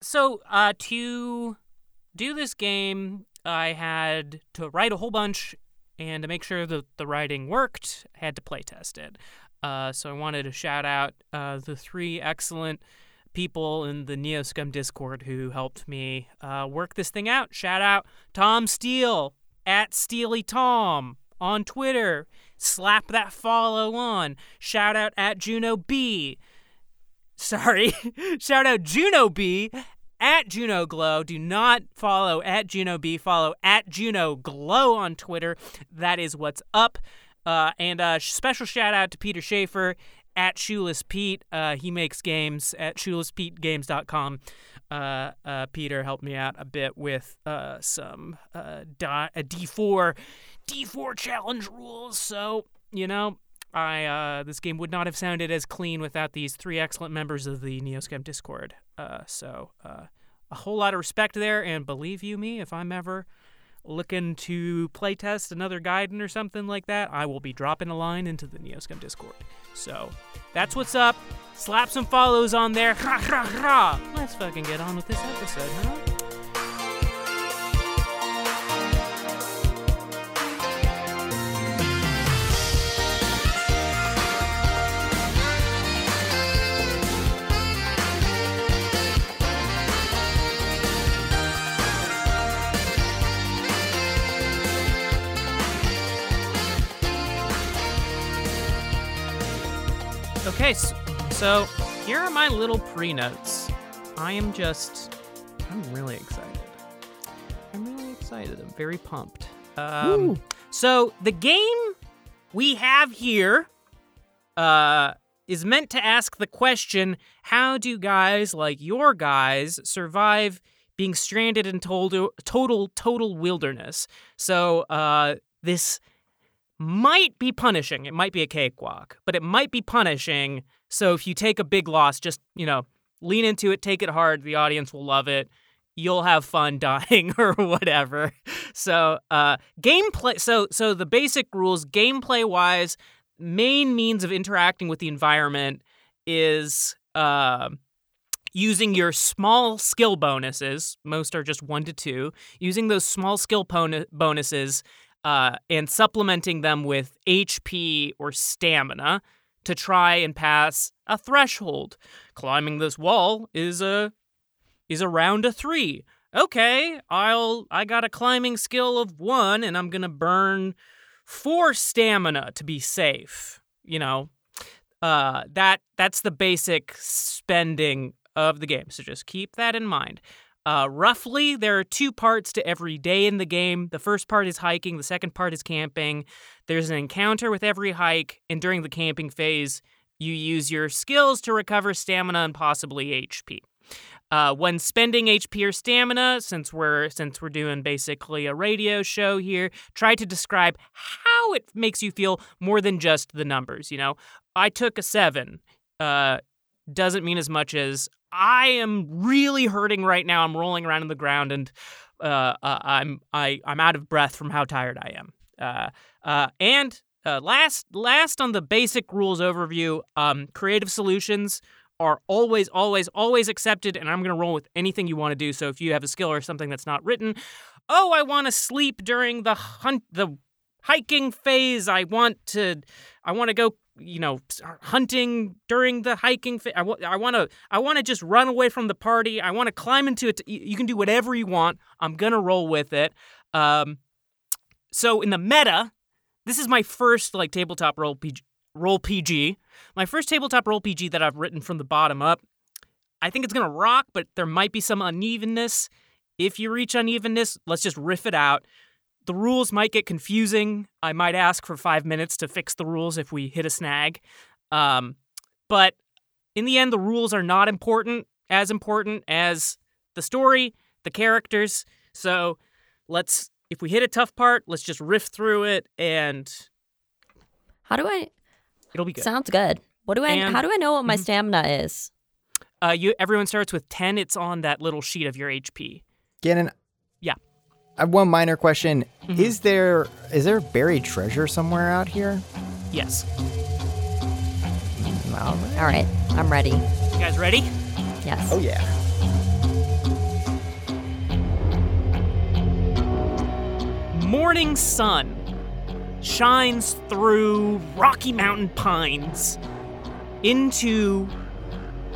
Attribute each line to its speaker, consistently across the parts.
Speaker 1: so uh, to do this game, I had to write a whole bunch, and to make sure that the writing worked, I had to play test it. Uh, so I wanted to shout out uh, the three excellent people in the Neoscum Discord who helped me uh, work this thing out. Shout out Tom Steele at Steely Tom on Twitter. Slap that follow on. Shout out at Juno B. Sorry. Shout out Juno B at Juno Glow. Do not follow at Juno B. Follow at Juno Glow on Twitter. That is what's up. Uh, and uh, special shout out to Peter Schaefer at Shoeless Pete. Uh, he makes games at shoelesspetegames.com. Uh, uh, Peter helped me out a bit with uh, some uh, di- a D4 D4 challenge rules. So you know, I uh, this game would not have sounded as clean without these three excellent members of the Neoscum Discord. Uh, so uh, a whole lot of respect there, and believe you me, if I'm ever looking to playtest another Gaiden or something like that, I will be dropping a line into the Neoscum Discord. So that's what's up. Slap some follows on there. Ha ha ha! Let's fucking get on with this episode, huh? Okay, so, so here are my little pre notes. I am just, I'm really excited. I'm really excited. I'm very pumped. Um, so the game we have here uh, is meant to ask the question how do guys like your guys survive being stranded in total, total, total wilderness? So uh, this might be punishing. It might be a cakewalk, but it might be punishing. So if you take a big loss, just, you know, lean into it, take it hard. The audience will love it. You'll have fun dying or whatever. So, uh, gameplay. So, so the basic rules, gameplay wise, main means of interacting with the environment is uh, using your small skill bonuses. Most are just one to two. Using those small skill bon- bonuses uh, and supplementing them with HP or stamina to try and pass a threshold. Climbing this wall is a is around a three. Okay, I'll I got a climbing skill of one, and I'm gonna burn four stamina to be safe. You know, uh, that that's the basic spending of the game. So just keep that in mind. Uh, roughly, there are two parts to every day in the game. The first part is hiking, the second part is camping. There's an encounter with every hike, and during the camping phase, you use your skills to recover stamina and possibly HP. Uh, when spending HP or stamina, since we're since we're doing basically a radio show here, try to describe how it makes you feel more than just the numbers. You know, I took a seven. Uh, doesn't mean as much as I am really hurting right now. I'm rolling around in the ground and uh, uh, I'm I I'm out of breath from how tired I am. Uh, uh and last last on the basic rules overview, um, creative solutions are always always always accepted, and I'm gonna roll with anything you want to do. So if you have a skill or something that's not written, oh, I want to sleep during the hunt the hiking phase. I want to I want to go you know hunting during the hiking fa- I, want to I want to just run away from the party. I want to climb into it. You can do whatever you want. I'm going to roll with it. Um so in the meta this is my first like tabletop role PG, PG my first tabletop role PG that I've written from the bottom up. I think it's going to rock but there might be some unevenness. If you reach unevenness let's just riff it out the rules might get confusing. I might ask for five minutes to fix the rules if we hit a snag. Um, but in the end, the rules are not important, as important as the story, the characters. So let's, if we hit a tough part, let's just riff through it and
Speaker 2: How do I?
Speaker 1: it'll be good.
Speaker 2: Sounds good. What do I?
Speaker 1: And-
Speaker 2: how do I know what my
Speaker 1: Mhm.
Speaker 2: stamina is?
Speaker 1: Uh, you everyone starts with ten. It's on that little sheet of your HP.
Speaker 3: Gannon. Uh, one minor question:
Speaker 1: mm-hmm.
Speaker 3: Is there is there buried treasure somewhere out here?
Speaker 1: Yes.
Speaker 3: All right.
Speaker 2: All right. I'm ready.
Speaker 1: You guys ready?
Speaker 2: Yes.
Speaker 3: Oh yeah.
Speaker 1: Morning sun shines through Rocky Mountain pines into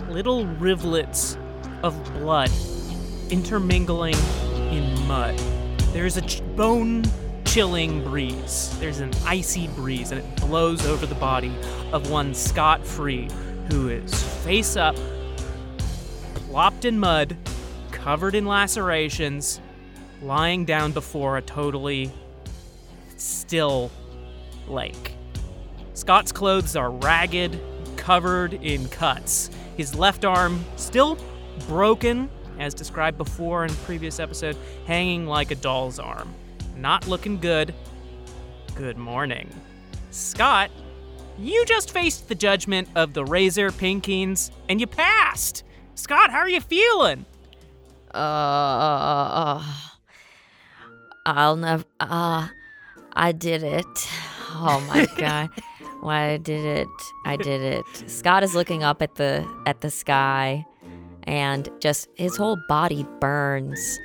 Speaker 1: little rivulets of blood intermingling in mud. There's a ch- bone chilling breeze. There's an icy breeze, and it blows over the body of one Scott Free, who is face up, plopped in mud, covered in lacerations, lying down before a totally still lake. Scott's clothes are ragged, covered in cuts. His left arm still broken, as described before in previous episode, hanging like a doll's arm. Not looking good. Good morning. Scott, you just faced the judgment of the Razor Pinkins, and you passed. Scott, how are you feeling?
Speaker 2: Uh, I'll never. Uh, I did it. Oh my god. Why I did it? I did it. Scott is looking up at the at the sky, and just his whole body burns.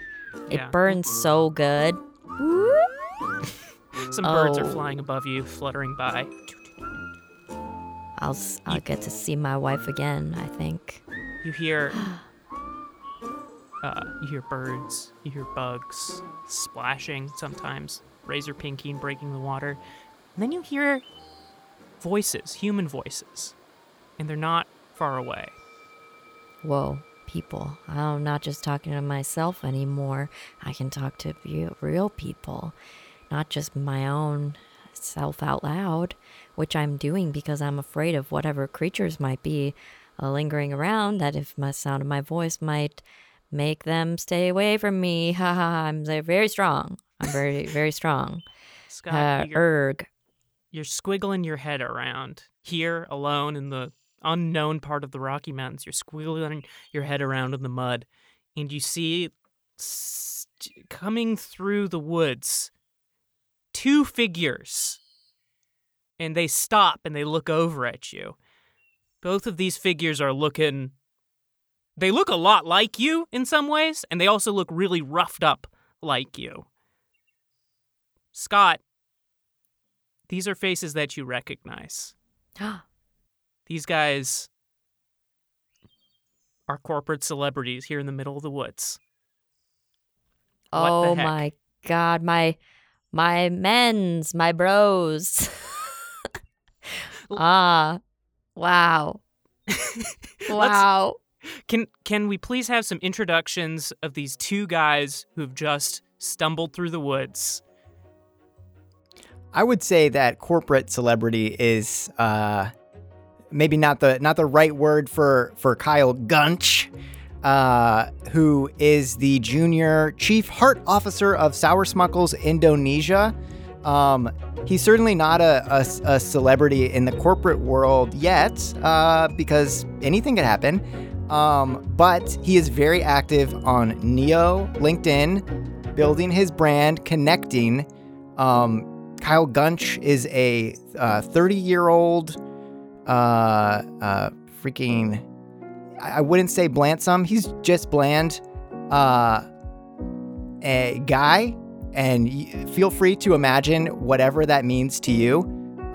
Speaker 2: It
Speaker 1: Yeah.
Speaker 2: burns so good.
Speaker 1: Some birds are
Speaker 2: Oh.
Speaker 1: flying above you, fluttering by.
Speaker 2: I'll I'll get to see my wife again. I think.
Speaker 1: You hear uh, you hear birds, you hear bugs splashing sometimes, razor pinking breaking the water. And then you hear voices, human voices. And they're not far away.
Speaker 2: Whoa, people! I'm not just talking to myself anymore. I can talk to real, people, not just my own self out loud, which I'm doing because I'm afraid of whatever creatures might be uh, lingering around. That if my sound of my voice might make them stay away from me. Ha ha! I'm they're very strong. I'm very very strong.
Speaker 1: Scott,
Speaker 2: Uh,
Speaker 1: you're,
Speaker 2: erg.
Speaker 1: you're squiggling your head around here alone in the unknown part of the Rocky Mountains. You're squiggling your head around in the mud, and you see st- coming through the woods two figures. And they stop and they look over at you. Both of these figures are looking. They look a lot like you in some ways, and they also look really roughed up like you. Scott, these are faces that you recognize. These guys are corporate celebrities here in the middle of the woods. What the
Speaker 2: oh
Speaker 1: heck?
Speaker 2: my god, my my men's, my bros. ah, wow, wow.
Speaker 1: Can can we please have some introductions of these two guys who've just stumbled through the woods?
Speaker 3: I would say that corporate celebrity is uh, maybe not the not the right word for for Kyle Gunch, uh, who is the junior chief heart officer of Sour Smuckles Indonesia. Um, he's certainly not a, a, a celebrity in the corporate world yet, uh, because anything could happen. Um, but he is very active on Neo, LinkedIn, building his brand, connecting. Um, Kyle Gunch is a 30 year old, uh, uh, freaking, I wouldn't say blandsome. He's just bland, uh, a guy. And y- feel free to imagine whatever that means to you.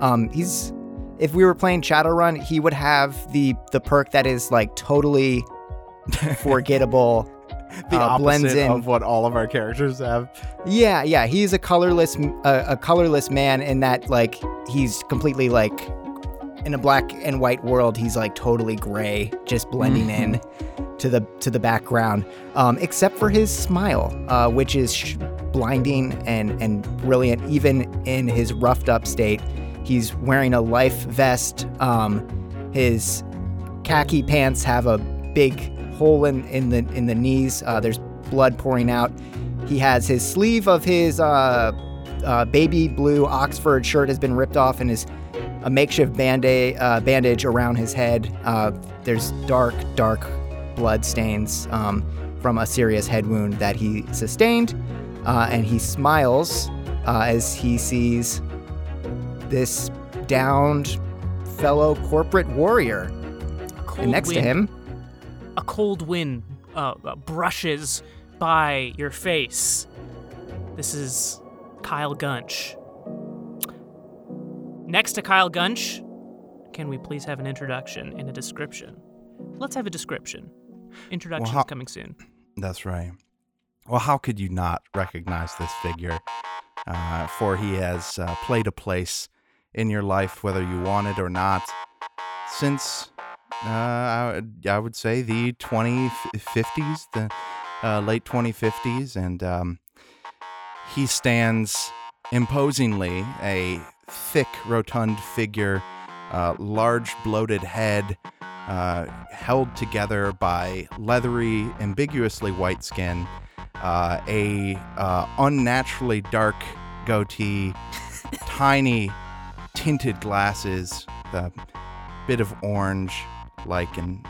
Speaker 3: Um, he's, if we were playing Shadowrun, he would have the the perk that is like totally forgettable.
Speaker 4: the
Speaker 3: uh,
Speaker 4: opposite
Speaker 3: blends in.
Speaker 4: of what all of our characters have.
Speaker 3: Yeah, yeah, he's a colorless uh, a colorless man in that like he's completely like in a black and white world. He's like totally gray, just blending in to the to the background. Um, except for his smile, uh, which is sh- blinding and and brilliant, even in his roughed up state. He's wearing a life vest. Um, his khaki pants have a big hole in, in the in the knees. Uh, there's blood pouring out. He has his sleeve of his uh, uh, baby blue Oxford shirt has been ripped off, and is a makeshift band-aid, uh, bandage around his head. Uh, there's dark, dark blood stains um, from a serious head wound that he sustained, uh, and he smiles uh, as he sees this downed fellow corporate warrior. And next to him,
Speaker 1: a cold wind uh, uh, brushes by your face. This is Kyle Gunch. Next to Kyle Gunch, can we please have an introduction and a description? Let's have a description. Introduction's
Speaker 4: how-
Speaker 1: coming soon.
Speaker 4: That's right. Well, how could you not recognize this figure? Uh, for he has uh, played a place in your life, whether you want it or not, since uh, I, would, I would say the 2050s, the uh, late 2050s, and um, he stands imposingly, a thick, rotund figure, uh, large, bloated head, uh, held together by leathery, ambiguously white skin, uh, a uh, unnaturally dark goatee, tiny tinted glasses, the bit of orange, like an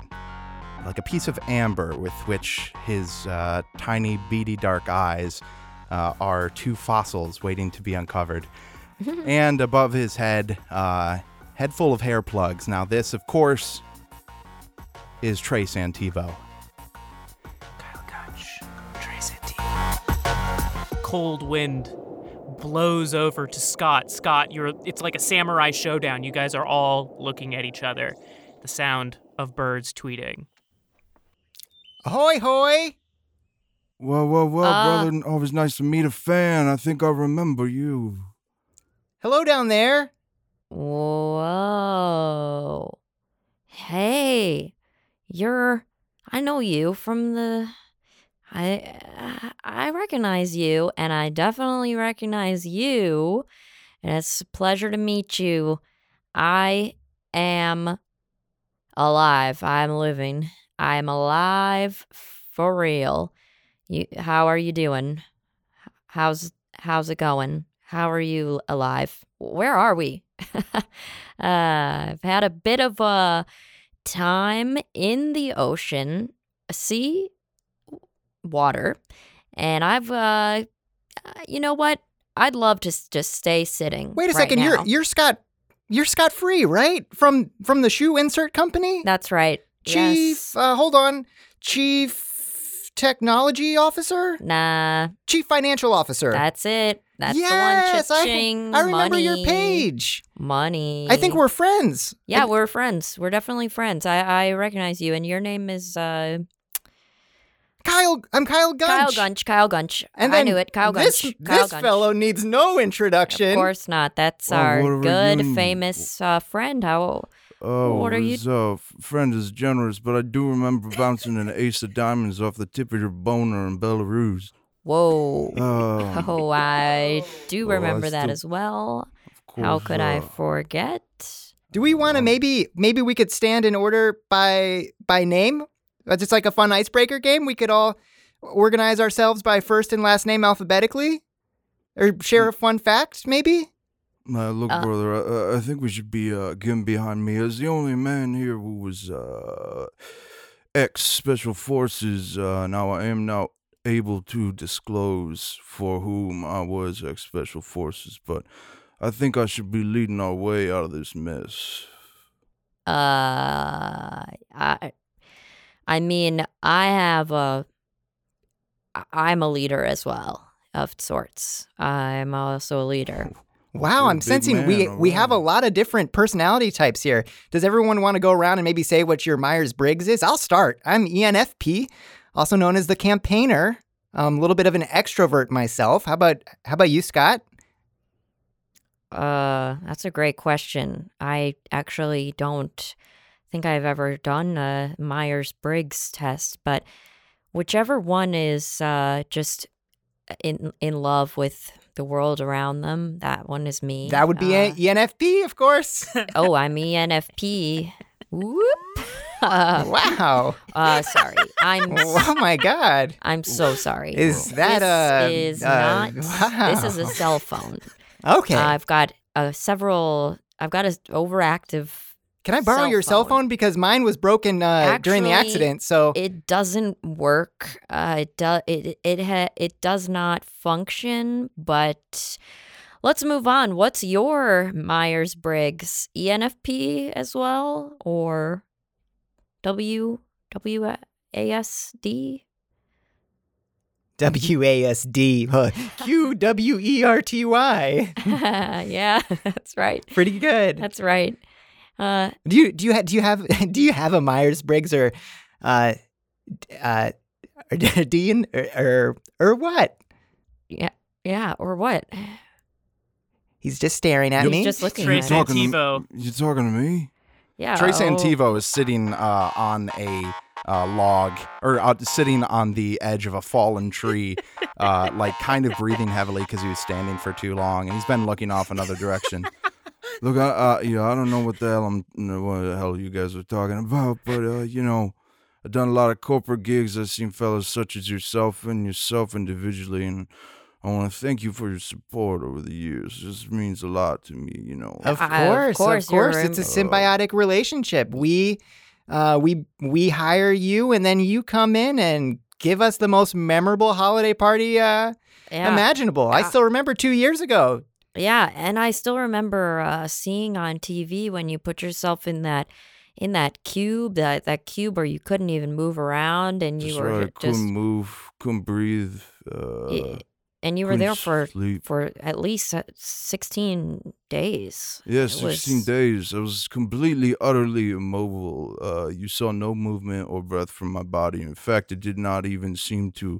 Speaker 4: like a piece of amber with which his uh, tiny beady dark eyes uh, are two fossils waiting to be uncovered. and above his head, uh, head full of hair plugs. Now, this, of course, is Trey Santivo.
Speaker 1: Kyle Gunch, Trace Cold wind blows over to Scott. Scott, you're it's like a samurai showdown. You guys are all looking at each other. The sound of birds tweeting.
Speaker 3: Ahoy, hoy!
Speaker 4: Well, well, well,
Speaker 2: Uh,
Speaker 4: brother. Always nice to meet a fan. I think I remember you.
Speaker 3: Hello down there.
Speaker 2: Whoa. Hey, you're. I know you from the. I uh, I recognize you, and I definitely recognize you. And it's a pleasure to meet you. I am alive. I'm living. I'm alive for real. You how are you doing? How's how's it going? How are you alive? Where are we? uh, I've had a bit of a time in the ocean, sea, water, and I've uh, you know what? I'd love to just stay sitting.
Speaker 3: Wait a
Speaker 2: right
Speaker 3: second.
Speaker 2: now.
Speaker 3: You're you're Scott. You're Scott Free, right? From from the shoe insert company.
Speaker 2: That's right.
Speaker 3: Chief.
Speaker 2: Yes.
Speaker 3: Uh, hold on. Chief Technology Officer.
Speaker 2: Nah,
Speaker 3: Chief Financial Officer.
Speaker 2: that's it. That's
Speaker 3: yes,
Speaker 2: the one.
Speaker 3: I,
Speaker 2: Cha-ching,
Speaker 3: I remember your page.
Speaker 2: Money.
Speaker 3: I think we're friends.
Speaker 2: Yeah,
Speaker 3: I-
Speaker 2: we're friends. We're definitely friends. I, I recognize you, and your name is uh,
Speaker 3: Kyle. I'm Kyle Gunch.
Speaker 2: Kyle Gunch. Kyle Gunch.
Speaker 3: And
Speaker 2: I knew it. Kyle Gunch.
Speaker 3: This
Speaker 2: Kyle
Speaker 3: this
Speaker 2: Gunch.
Speaker 3: fellow needs no introduction.
Speaker 2: Of course not. That's
Speaker 4: Well,
Speaker 2: our
Speaker 4: whatever
Speaker 2: good,
Speaker 4: you-
Speaker 2: famous uh, friend. How?
Speaker 4: Oh,
Speaker 2: What are you-
Speaker 4: his, uh, friend is generous, but I do remember bouncing an ace of diamonds off the tip of your boner in Belarus.
Speaker 2: Whoa.
Speaker 4: Uh,
Speaker 2: Oh, I do
Speaker 4: Oh, I
Speaker 2: remember that
Speaker 4: still-
Speaker 2: as well.
Speaker 4: of
Speaker 2: How
Speaker 4: course,
Speaker 2: could I forget?
Speaker 3: Do we want to maybe maybe we could stand in order by by name? That's just like a fun icebreaker game. We could all organize ourselves by first and last name alphabetically, or share a fun fact, maybe.
Speaker 4: Uh, look,
Speaker 2: Uh,
Speaker 4: brother, I, I think we should be uh, getting behind me as the only man here who was uh, ex special forces. Uh, now I am now able to disclose for whom I was ex special forces, but I think I should be leading our way out of this mess.
Speaker 2: Uh, I, I mean, I have a, I'm a leader as well, of sorts. I'm also a leader.
Speaker 3: Wow, I'm sensing we we have a lot of different personality types here. Does everyone want to go around and maybe say what your Myers Briggs is? I'll start. I'm ENFP, also known as the campaigner. Um, a little bit of an extrovert myself. How about how about you, Scott?
Speaker 2: Uh, that's a great question. I actually don't think I've ever done a Myers Briggs test, but whichever one is uh, just in in love with the world around them, that one is me.
Speaker 3: That would be
Speaker 2: Uh,
Speaker 3: ENFP, of course.
Speaker 2: oh, I'm ENFP. Whoop. Uh,
Speaker 3: wow.
Speaker 2: uh, sorry. I'm
Speaker 3: oh my God.
Speaker 2: I'm so sorry.
Speaker 3: Is that
Speaker 2: this
Speaker 3: a
Speaker 2: is
Speaker 3: uh,
Speaker 2: not this is a cell phone.
Speaker 3: okay?
Speaker 2: I've got uh, several I've got a overactive
Speaker 3: Can I borrow
Speaker 2: cell
Speaker 3: your cell
Speaker 2: phone.
Speaker 3: because mine was broken uh, during the accident? So
Speaker 2: it doesn't work. Uh, it does. It it ha- it does not function. But let's move on. What's your Myers Briggs ENFP as well, or W W A S D?
Speaker 3: W A S D. Q W E R T Y.
Speaker 2: yeah, that's right.
Speaker 3: Pretty good.
Speaker 2: That's right. Uh,
Speaker 3: Do you do you have do you have do you have a Myers Briggs or uh uh or Dean or, or or what?
Speaker 2: yeah, yeah, or what?
Speaker 3: He's just staring at
Speaker 2: He's
Speaker 3: me.
Speaker 2: just looking
Speaker 1: Trace
Speaker 2: at it.
Speaker 4: talking to-
Speaker 1: Antivo.
Speaker 4: You talking to me?
Speaker 2: Yeah.
Speaker 4: Trace
Speaker 2: oh,
Speaker 4: Antivo is sitting uh, on a uh, log, or uh, sitting on the edge of a fallen tree, uh, like kind of breathing heavily because he was standing for too long, and he's been looking off another direction. Look, I, uh, yeah, I don't know what the hell I'm, what the hell you guys are talking about, but uh, you know, I've done a lot of corporate gigs. I've seen fellas such as yourself and yourself individually, and I want to thank you for your support over the years. This means a lot to me, you know.
Speaker 3: Of
Speaker 2: Uh, of
Speaker 3: course, of
Speaker 2: course,
Speaker 3: course, it's a
Speaker 2: in-
Speaker 3: symbiotic relationship. We, uh, we we hire you, and then you come in and give us the most memorable holiday party uh,
Speaker 2: yeah.
Speaker 3: imaginable. I still remember two years ago.
Speaker 2: Yeah, and I still remember uh, seeing on TV when you put yourself in that in that cube, that that cube where you couldn't even move around, and you
Speaker 4: Just
Speaker 2: were
Speaker 4: right,
Speaker 2: just
Speaker 4: couldn't move, couldn't breathe. Uh,
Speaker 2: y- and you were there for
Speaker 4: sleep.
Speaker 2: for at least uh, sixteen days.
Speaker 4: Yeah, 16
Speaker 2: was-
Speaker 4: days. I was completely, utterly immobile. Uh, you saw no movement or breath from my body. In fact, it did not even seem to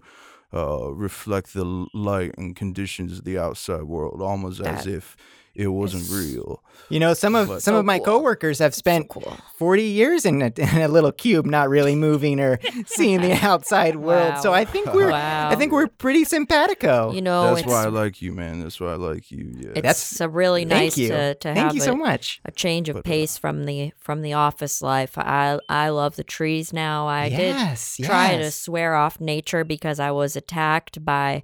Speaker 4: uh, reflect the light and conditions of the outside world, almost as if it wasn't
Speaker 2: is
Speaker 4: real.
Speaker 3: You know, some of
Speaker 4: But-
Speaker 3: some
Speaker 2: So
Speaker 3: of my
Speaker 2: cool.
Speaker 3: coworkers have spent
Speaker 2: so cool.
Speaker 3: 40 years in a, in a little cube, not really moving or seeing the outside world. So I think we're
Speaker 2: Wow.
Speaker 3: I think we're pretty simpatico.
Speaker 2: You know,
Speaker 4: That's
Speaker 2: it's,
Speaker 4: why I like you, man. That's why I like you. Yeah.
Speaker 2: it's
Speaker 3: That's-
Speaker 2: a really
Speaker 3: Thank
Speaker 2: nice
Speaker 3: you.
Speaker 2: to to
Speaker 3: Thank
Speaker 2: have
Speaker 3: you
Speaker 2: a,
Speaker 3: so much.
Speaker 2: a change of
Speaker 4: But, uh,
Speaker 2: pace from the from the office life. I I love the trees now. I did
Speaker 3: yes,
Speaker 2: try to swear off nature because I was attacked by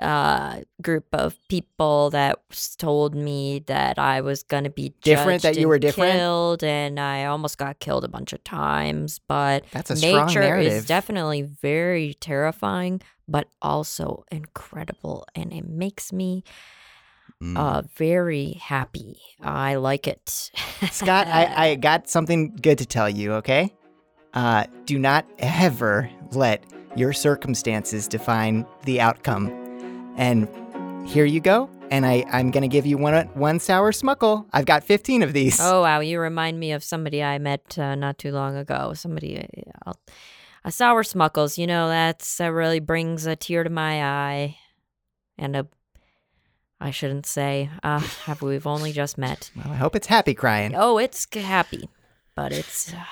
Speaker 2: a group of people that told me that I was going to be
Speaker 3: Different, that you were different?
Speaker 2: killed, and I almost got killed a bunch of times. But
Speaker 3: That's a strong
Speaker 2: nature
Speaker 3: narrative.
Speaker 2: is definitely very terrifying, but also incredible, and it makes me
Speaker 4: Mm.
Speaker 2: uh very happy. I like it.
Speaker 3: Scott, I, I got something good to tell you, okay? Uh, do not ever let your circumstances define the outcome. And here you go. And I, I'm going to give you one, one sour smuckle. I've got 15 of these.
Speaker 2: Oh wow, you remind me of somebody I met uh, not too long ago. Somebody, uh, I'll- a sour smuckles. You know, that's that really brings a tear to my eye, and a. I shouldn't say. Uh, have we've only just met?
Speaker 3: Well, I hope it's happy crying.
Speaker 2: Oh, it's happy, but it's uh,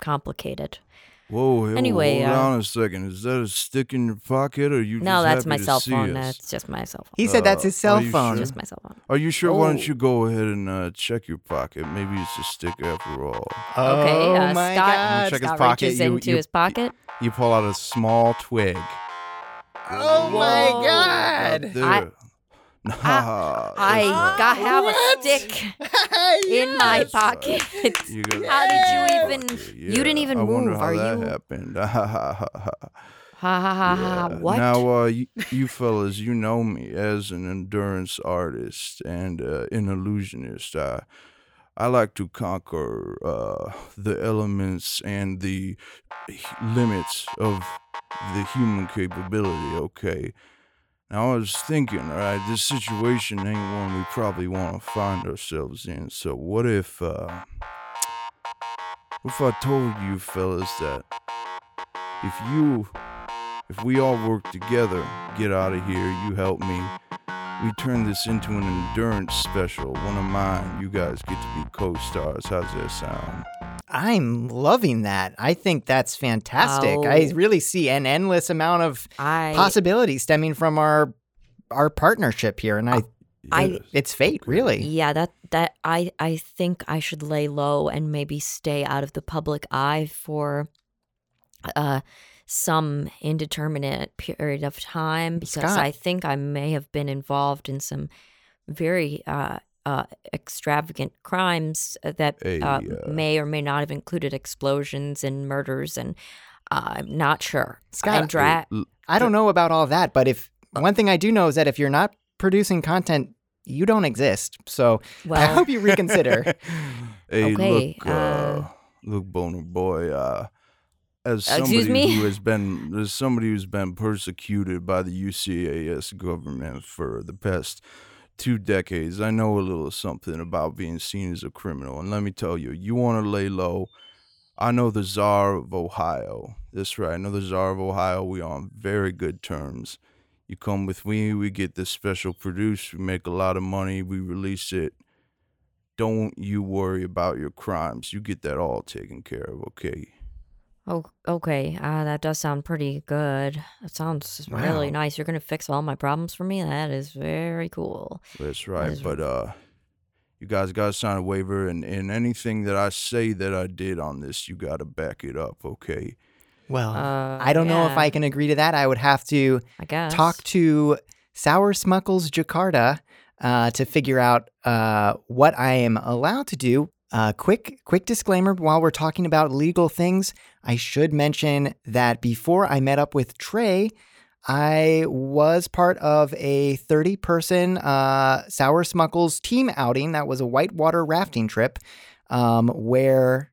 Speaker 2: complicated.
Speaker 4: Whoa, hey,
Speaker 2: Anyway,
Speaker 4: hold
Speaker 2: uh,
Speaker 4: on a second. Is that a stick in your pocket, or you
Speaker 2: No,
Speaker 4: just
Speaker 2: that's
Speaker 4: happy
Speaker 2: my
Speaker 4: to
Speaker 2: cell phone.
Speaker 4: us?
Speaker 2: That's just my cell phone.
Speaker 3: He said that's
Speaker 4: Uh,
Speaker 3: his cell phone.
Speaker 4: sure?
Speaker 2: Just my cell phone.
Speaker 4: Are you sure? Why
Speaker 2: Oh.
Speaker 4: don't you go ahead and uh, check your pocket? Maybe it's a stick after all.
Speaker 2: Okay,
Speaker 3: Oh
Speaker 2: uh,
Speaker 3: my
Speaker 2: Scott,
Speaker 3: God.
Speaker 4: Check his
Speaker 2: Scott
Speaker 4: pocket,
Speaker 2: reaches
Speaker 4: you-
Speaker 2: into
Speaker 4: you-
Speaker 2: his pocket.
Speaker 4: You pull out a small twig.
Speaker 3: Oh my God.
Speaker 4: Right Nah,
Speaker 2: I got have
Speaker 3: What?
Speaker 2: a stick in my
Speaker 3: Yes.
Speaker 2: pocket. How did you even? You didn't even
Speaker 4: I wonder
Speaker 2: move.
Speaker 4: how
Speaker 2: Are
Speaker 4: that
Speaker 2: you?
Speaker 4: happened.
Speaker 2: Ha ha ha ha!
Speaker 4: Yeah.
Speaker 2: What?
Speaker 4: Now, uh, you, you fellas, you know me as an endurance artist and uh, an illusionist. I, I like to conquer uh, the elements and the h- limits of the human capability. Okay. Now I was thinking, all right, this situation ain't one we probably want to find ourselves in. So what if, uh, what if I told you fellas that if you if we all work together, get out of here, you help me, we turn this into an endurance special, one of mine. You guys get to be co stars. How's that sound?
Speaker 3: I'm loving that. I think that's fantastic. I
Speaker 2: Oh.
Speaker 3: really see an endless amount of
Speaker 2: I
Speaker 3: possibilities stemming from our our partnership here, and I
Speaker 2: I-
Speaker 4: Yes.
Speaker 3: it's fate, really.
Speaker 2: yeah that that I I think I should lay low and maybe stay out of the public eye for uh some indeterminate period of time because
Speaker 3: Scott.
Speaker 2: I think I may have been involved in some very uh uh, extravagant crimes that
Speaker 4: Hey,
Speaker 2: uh,
Speaker 4: uh,
Speaker 2: may or may not have included explosions and murders, and uh, I'm not sure.
Speaker 3: Scott,
Speaker 2: and dra-
Speaker 4: L-
Speaker 3: I don't know about all that, but if
Speaker 2: Uh,
Speaker 3: one thing I do know is that if you're not producing content, you don't exist. So I hope you reconsider.
Speaker 4: hey,
Speaker 2: Okay,
Speaker 4: look,
Speaker 2: uh,
Speaker 4: uh, look, boner boy. Uh, as
Speaker 2: Uh,
Speaker 4: somebody
Speaker 2: me?
Speaker 4: who has been as somebody who's been persecuted by the UCAS government for the past two decades, I know a little something about being seen as a criminal. And let me tell you, you want to lay low. I know the Czar of Ohio. That's right. I know the Czar of Ohio. We are on very good terms. You come with me, we get this special produced, we make a lot of money, we release it. Don't you worry about your crimes. You get that all taken care of, okay?
Speaker 2: Oh, okay. Uh, that does sound pretty good. That sounds really nice. You're gonna fix all my problems for me. That is very cool.
Speaker 4: That's right.
Speaker 2: is-
Speaker 4: But uh you guys gotta sign a waiver and, and anything that I say that I did on this, you gotta back it up, okay?
Speaker 3: Well,
Speaker 2: Uh,
Speaker 3: I don't know if
Speaker 2: yeah,
Speaker 3: I can agree to that. I would have to
Speaker 2: I guess.
Speaker 3: talk to Sour Smuckles Jakarta uh, to figure out uh, what I am allowed to do. Uh, quick, quick disclaimer: while we're talking about legal things, I should mention that before I met up with Trey, I was part of a 30-person uh, Sour Smuckles team outing. That was a whitewater rafting trip um, where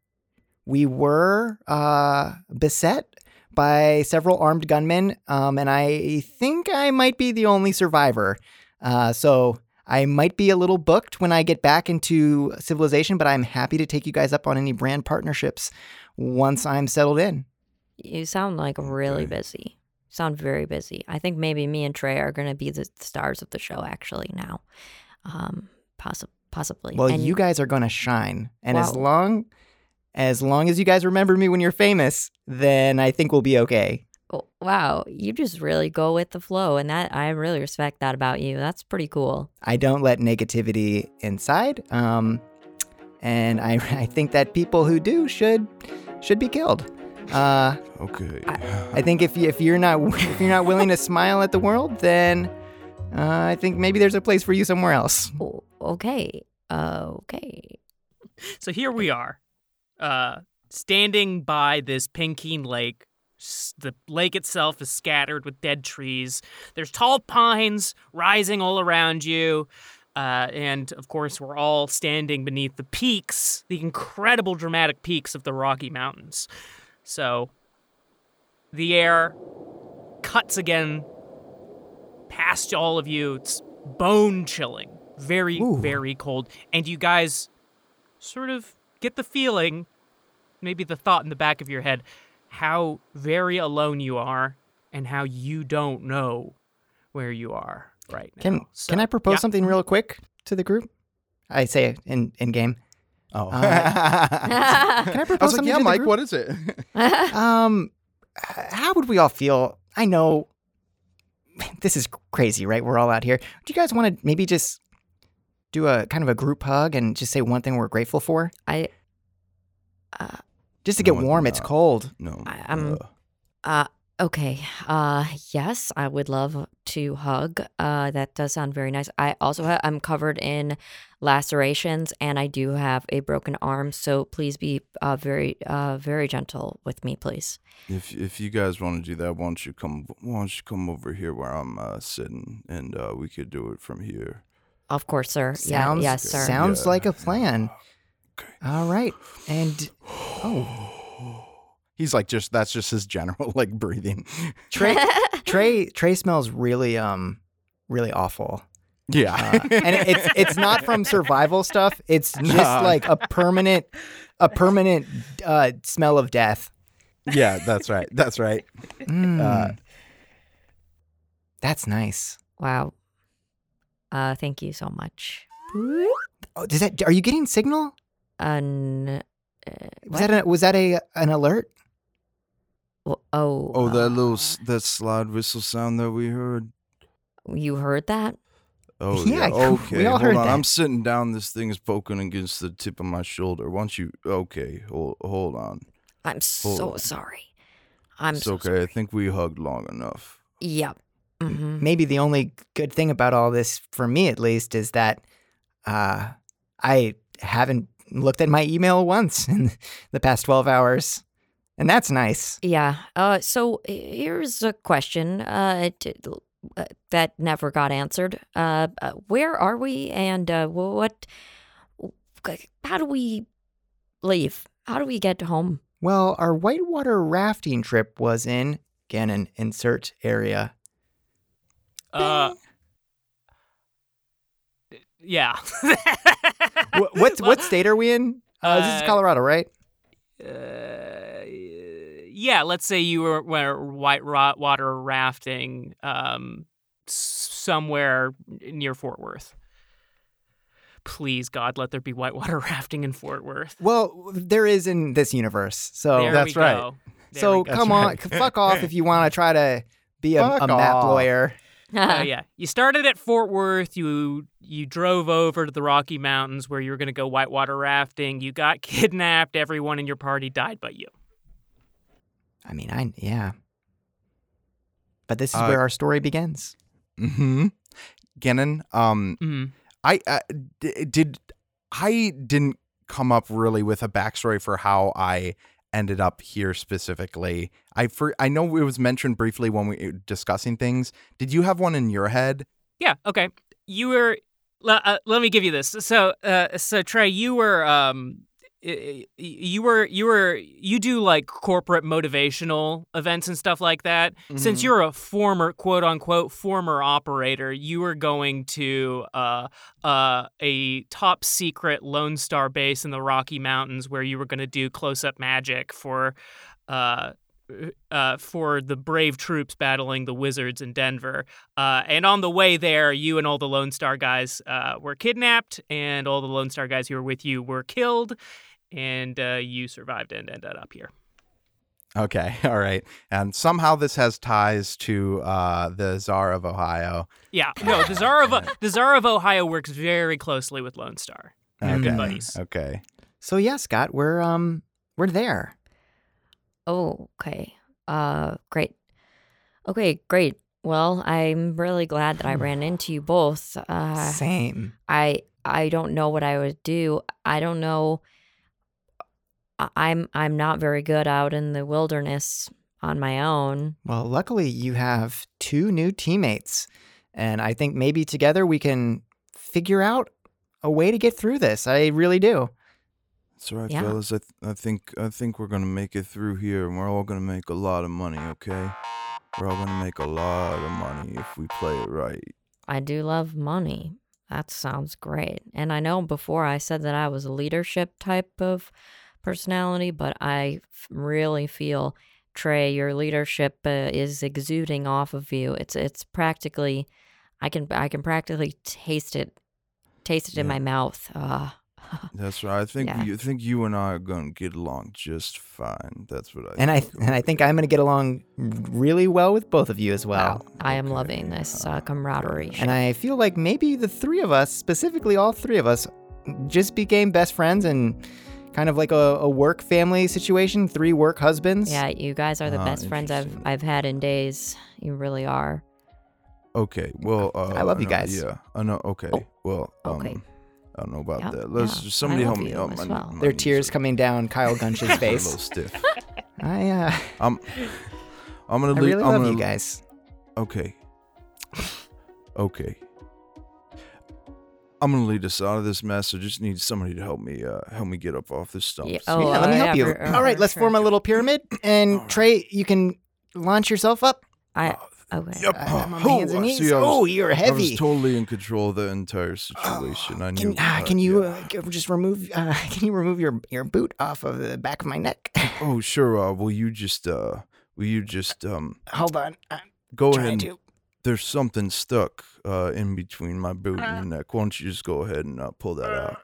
Speaker 3: we were uh, beset by several armed gunmen, um, and I think I might be the only survivor. Uh, so I might be a little booked when I get back into civilization, but I'm happy to take you guys up on any brand partnerships once I'm settled in.
Speaker 2: You sound like really
Speaker 4: Okay.
Speaker 2: busy. Sound very busy. I think maybe me and Trey are gonna be the stars of the show actually now. Um, possi- possibly.
Speaker 3: Well,
Speaker 2: And
Speaker 3: you guys are going to shine, and as long as long as you guys remember me when you're famous, then I think we'll be okay.
Speaker 2: Wow, you just really go with the flow, and that I really respect that about you. That's pretty cool.
Speaker 3: I don't let negativity inside, um, and I I think that people who do should should be killed. Uh,
Speaker 4: Okay.
Speaker 3: I think if you, if you're not if you're not willing to smile at the world, then uh, I think maybe there's a place for you somewhere else.
Speaker 2: Okay, uh, okay.
Speaker 1: So here we are, uh, standing by this Pinkeen Lake. The lake itself is scattered with dead trees. There's tall pines rising all around you. Uh, and of course, we're all standing beneath the peaks, the incredible dramatic peaks of the Rocky Mountains. So the air cuts again past all of you. It's bone chilling, very,
Speaker 3: Ooh.
Speaker 1: very cold. And you guys sort of get the feeling, maybe the thought in the back of your head, how very alone you are and how you don't know where you are right now.
Speaker 3: Can
Speaker 1: So,
Speaker 3: can I propose
Speaker 1: yeah.
Speaker 3: something real quick to the group? I say it in in game.
Speaker 4: Oh.
Speaker 3: Uh, Can I
Speaker 4: I
Speaker 3: propose
Speaker 4: was like,
Speaker 3: something
Speaker 4: yeah,
Speaker 3: to the
Speaker 4: Mike,
Speaker 3: group?
Speaker 4: what is it?
Speaker 3: Um, how would we all feel? I know this is crazy, right? We're all out here. Do you guys want to maybe just do a kind of a group hug and just say one thing we're grateful for?
Speaker 2: I, uh,
Speaker 3: Just to get warm. It's
Speaker 4: no.
Speaker 3: cold.
Speaker 4: no.
Speaker 2: I- I'm-
Speaker 4: uh,
Speaker 2: Uh, okay. Uh, yes, I would love to hug. Uh, that does sound very nice. I also ha- I'm covered in lacerations and I do have a broken arm. So please be uh very uh very gentle with me, please.
Speaker 4: if if you guys want to do that, why don't you come? Why don't you come over here where I'm uh, sitting, and uh, we could do it from here.
Speaker 2: Of course, sir.
Speaker 3: Sounds
Speaker 2: yeah, yes, sir.
Speaker 3: sounds
Speaker 4: Yeah.
Speaker 3: like a plan.
Speaker 4: Okay.
Speaker 3: All right, and oh,
Speaker 4: He's like just that's just his general like breathing.
Speaker 3: Trey Trey Trey smells really um really awful.
Speaker 4: Yeah.
Speaker 3: Uh, and it's it's not from survival stuff. It's just
Speaker 4: No.
Speaker 3: like a permanent a permanent uh, smell of death.
Speaker 4: yeah, that's right. That's right.
Speaker 3: Mm.
Speaker 4: Uh,
Speaker 3: That's nice.
Speaker 2: wow. Uh, thank you so much.
Speaker 3: Oh, does that? Are you getting signal?
Speaker 2: Un- uh,
Speaker 3: Was that a, was that a an alert?
Speaker 2: what? oh
Speaker 4: Oh, that
Speaker 2: uh,
Speaker 4: little that slide whistle sound that we heard.
Speaker 2: you heard that?
Speaker 4: Oh
Speaker 3: Yeah,
Speaker 4: yeah.
Speaker 3: we
Speaker 4: Okay.
Speaker 3: all
Speaker 4: hold
Speaker 3: heard
Speaker 4: on.
Speaker 3: that.
Speaker 4: I'm sitting down. This thing is poking against the tip of my shoulder. Once you okay, hold hold on.
Speaker 2: I'm so
Speaker 4: on.
Speaker 2: sorry. I'm
Speaker 4: it's
Speaker 2: so
Speaker 4: okay.
Speaker 2: sorry.
Speaker 4: I think we hugged long enough.
Speaker 2: Yep. hmm
Speaker 3: Maybe the only good thing about all this, for me at least, is that uh, I haven't looked at my email once in the past twelve hours, and that's nice.
Speaker 2: Yeah. Uh, so here's a question uh, t- uh, that never got answered. Uh, uh, where are we, and uh, what? How do we leave? How do we get home?
Speaker 3: Well, our whitewater rafting trip was in Gannon insert area.
Speaker 1: Uh, yeah.
Speaker 3: What what, what state are we in? Uh, this is
Speaker 1: Uh,
Speaker 3: Colorado, right?
Speaker 1: uh, yeah, let's say you were, were white ro- water rafting um, somewhere near Fort Worth. Please, God, let there be whitewater rafting in Fort Worth.
Speaker 3: Well, there is in this universe. So
Speaker 1: there
Speaker 4: that's
Speaker 1: we
Speaker 4: right.
Speaker 1: go. There
Speaker 3: so
Speaker 1: we go.
Speaker 3: come on, fuck off if you want to try to be a, a map
Speaker 4: off.
Speaker 3: Lawyer.
Speaker 1: Oh yeah, you started at Fort Worth. You you drove over to the Rocky Mountains where you were going to go whitewater rafting. You got kidnapped. Everyone in your party died but you.
Speaker 3: I mean, I yeah. But this is
Speaker 4: Uh,
Speaker 3: where our story begins.
Speaker 4: Mm-hmm. Gannon, um,
Speaker 1: Mm.
Speaker 4: I uh, d- did I didn't come up really with a backstory for how I ended up here specifically. I for I know it was mentioned briefly when we were discussing things. Did you have one in your head?
Speaker 1: Yeah. Okay. You were. Uh, let me give you this. So, uh, so Trey, you were, um, you were, you were, you do like corporate motivational events and stuff like that. Since
Speaker 4: Mhm.
Speaker 1: you're a former, quote unquote, former operator, you were going to uh, uh, a top secret Lone Star base in the Rocky Mountains where you were going to do close up magic for. Uh, uh, for the brave troops battling the wizards in Denver. Uh, and on the way there, you and all the Lone Star guys uh, were kidnapped, and all the Lone Star guys who were with you were killed, and uh, you survived and ended up here.
Speaker 4: Okay, all right. And somehow this has ties to uh, the Czar of Ohio.
Speaker 1: Yeah, no, the Czar of the Czar of Ohio works very closely with Lone Star. They're
Speaker 3: Okay.
Speaker 1: good buddies.
Speaker 4: Okay.
Speaker 3: So yeah, Scott, we're um we're there.
Speaker 2: Oh, okay. Uh, great. Okay, great. Well, I'm really glad that I ran into you both. Uh,
Speaker 3: Same.
Speaker 2: I I don't know what I would do. I don't know. I- I'm I'm not very good out in the wilderness on my own.
Speaker 3: Well, luckily you have two new teammates, and I think maybe together we can figure out a way to get through this. I really do.
Speaker 5: That's right,
Speaker 2: Yeah.
Speaker 5: fellas. I, th- I think I think we're gonna make it through here, and we're all gonna make a lot of money. Okay, we're all gonna make a lot of money if we play it right.
Speaker 2: I do love money. That sounds great. And I know before I said that I was a leadership type of personality, but I really feel Trey, your leadership uh, is exuding off of you. It's it's practically, I can I can practically taste it, taste it in my mouth. Uh,
Speaker 5: That's right. I think
Speaker 2: Yeah.
Speaker 5: you I think you and I are gonna get along just fine. That's what I
Speaker 3: And I
Speaker 5: think.
Speaker 3: and I think I'm going to get along really well with both of you as well.
Speaker 2: wow, I am
Speaker 5: okay.
Speaker 2: loving this uh, camaraderie.
Speaker 3: And I feel like maybe the three of us, specifically all three of us, just became best friends and kind of like a, a work family situation, three work husbands.
Speaker 2: yeah, you guys are the
Speaker 5: Ah,
Speaker 2: best friends I've. I've had in days. You really are.
Speaker 5: Okay. Well, uh,
Speaker 3: I love you
Speaker 5: know-
Speaker 3: guys.
Speaker 5: Yeah. I know. Okay.
Speaker 2: Oh,
Speaker 5: well. Um,
Speaker 2: okay.
Speaker 5: I don't know about
Speaker 2: Yep,
Speaker 5: that. Let's
Speaker 2: yeah,
Speaker 5: somebody
Speaker 2: I
Speaker 5: help me
Speaker 2: you
Speaker 5: up. My-
Speaker 2: well.
Speaker 5: my
Speaker 3: Their
Speaker 5: knees
Speaker 3: tears
Speaker 5: are-
Speaker 3: coming down Kyle Gunch's face.
Speaker 5: a little
Speaker 3: face.
Speaker 5: stiff.
Speaker 3: I uh,
Speaker 5: I'm. I'm gonna
Speaker 3: I
Speaker 5: leave.
Speaker 3: really
Speaker 5: I'm
Speaker 3: love
Speaker 5: gonna,
Speaker 3: you guys.
Speaker 5: Okay. Okay. I'm gonna lead us out of this mess. I just need somebody to help me. Uh, help me get up off this stump.
Speaker 2: Yeah, oh,
Speaker 3: yeah, let me
Speaker 2: uh,
Speaker 3: help
Speaker 2: yeah,
Speaker 3: you.
Speaker 2: for- uh,
Speaker 3: All right, let's form a little pyramid, and
Speaker 5: All right.
Speaker 3: Trey, you can launch yourself up.
Speaker 2: I okay.
Speaker 5: Yep.
Speaker 3: I- I'm on
Speaker 5: Oh,
Speaker 3: hands and
Speaker 5: I
Speaker 3: knees.
Speaker 5: see, was-
Speaker 3: oh, you're heavy.
Speaker 5: I was totally in control of the entire situation. I knew.
Speaker 3: Can, ah,
Speaker 5: uh,
Speaker 3: can you
Speaker 5: yeah.
Speaker 3: uh, just remove? Uh, can you remove your your boot off of the back of my neck?
Speaker 5: Oh, sure. Uh, will you just? Uh, will you just? Um,
Speaker 3: Hold on. I'm
Speaker 5: go ahead. And,
Speaker 3: to.
Speaker 5: There's something stuck. Uh, in between my boot and your neck. Why don't you just go ahead and uh, pull that out?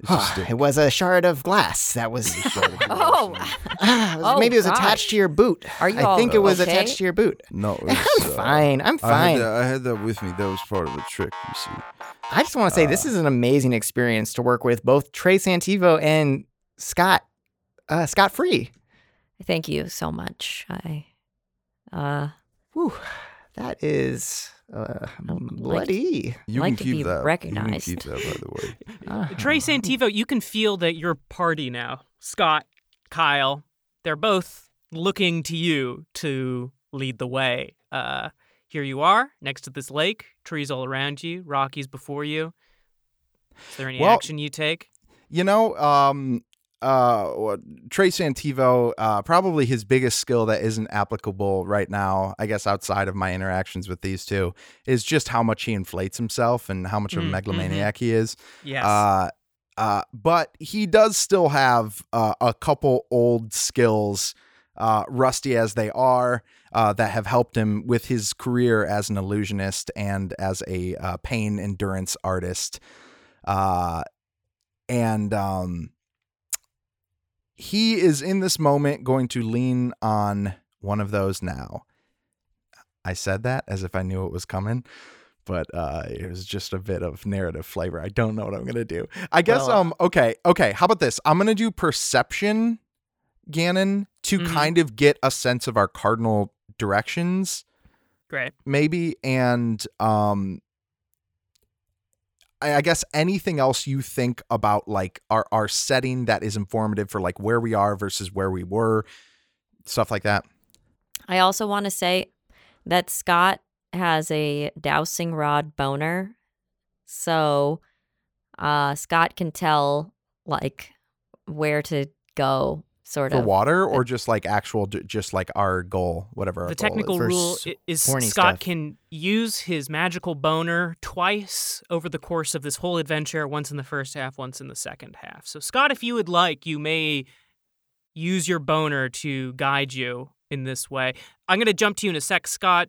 Speaker 5: It's just a-
Speaker 3: it was a shard of glass that was.
Speaker 5: it's a shard of glass
Speaker 2: Oh,
Speaker 3: Ah, it was-
Speaker 2: Oh,
Speaker 3: maybe it was
Speaker 2: gosh.
Speaker 3: attached to your boot.
Speaker 2: Are you
Speaker 3: I
Speaker 2: all
Speaker 3: think it was
Speaker 2: okay?
Speaker 3: attached to your boot.
Speaker 5: No, it
Speaker 3: I'm
Speaker 5: uh,
Speaker 3: fine. I'm
Speaker 5: I had,
Speaker 3: fine.
Speaker 5: that, I had that with me. That was part of the trick, you see.
Speaker 3: I just want to say this is an amazing experience to work with both Trey Santivo and Scott uh, Scott Free.
Speaker 2: Thank you so much. I uh
Speaker 3: Whew, that is uh,
Speaker 2: like-
Speaker 3: bloody.
Speaker 5: You
Speaker 2: Like
Speaker 5: can
Speaker 2: to
Speaker 5: keep
Speaker 2: be
Speaker 5: that.
Speaker 2: recognized.
Speaker 5: You can keep that, by the way.
Speaker 3: Uh,
Speaker 1: Trey Santivo, you can feel that your party now, Scott, Kyle, they're both looking to you to lead the way. Uh, here you are next to this lake, trees all around you, Rockies before you. Is there any
Speaker 4: Well-
Speaker 1: action you take?
Speaker 4: You know, um, uh, Trey Santivo, uh, probably his biggest skill that isn't applicable right now, I guess, outside of my interactions with these two, is just how much he inflates himself and how much of a
Speaker 1: Mm, mhm.
Speaker 4: megalomaniac he is.
Speaker 1: Yes.
Speaker 4: Uh, uh, but he does still have uh, a couple old skills, uh, rusty as they are, uh, that have helped him with his career as an illusionist and as a uh, pain endurance artist. Uh, and um, he is in this moment going to lean on one of those now. I said that as if I knew it was coming but uh, it was just a bit of narrative flavor. I don't know what I'm gonna do. I guess
Speaker 3: Well,
Speaker 4: um okay okay. How about this? I'm gonna do perception, Gannon, to
Speaker 1: Mhm.
Speaker 4: kind of get a sense of our cardinal directions,
Speaker 1: Great.
Speaker 4: maybe, and um. I guess anything else you think about like our our setting that is informative for like where we are versus where we were, stuff like that.
Speaker 2: I also want to say that Scott has a dowsing rod boner. So uh Scott can tell like where to go sort
Speaker 4: For
Speaker 2: of.
Speaker 4: water or just like actual, just like our goal, whatever. Our
Speaker 1: the
Speaker 4: goal is.
Speaker 1: technical rule
Speaker 3: s-
Speaker 1: i- is Scott
Speaker 3: stuff.
Speaker 1: can use his magical boner twice over the course of this whole adventure, once in the first half, once in the second half. So, Scott, if you would like, you may use your boner to guide you in this way. I'm going to jump to you in a sec, Scott,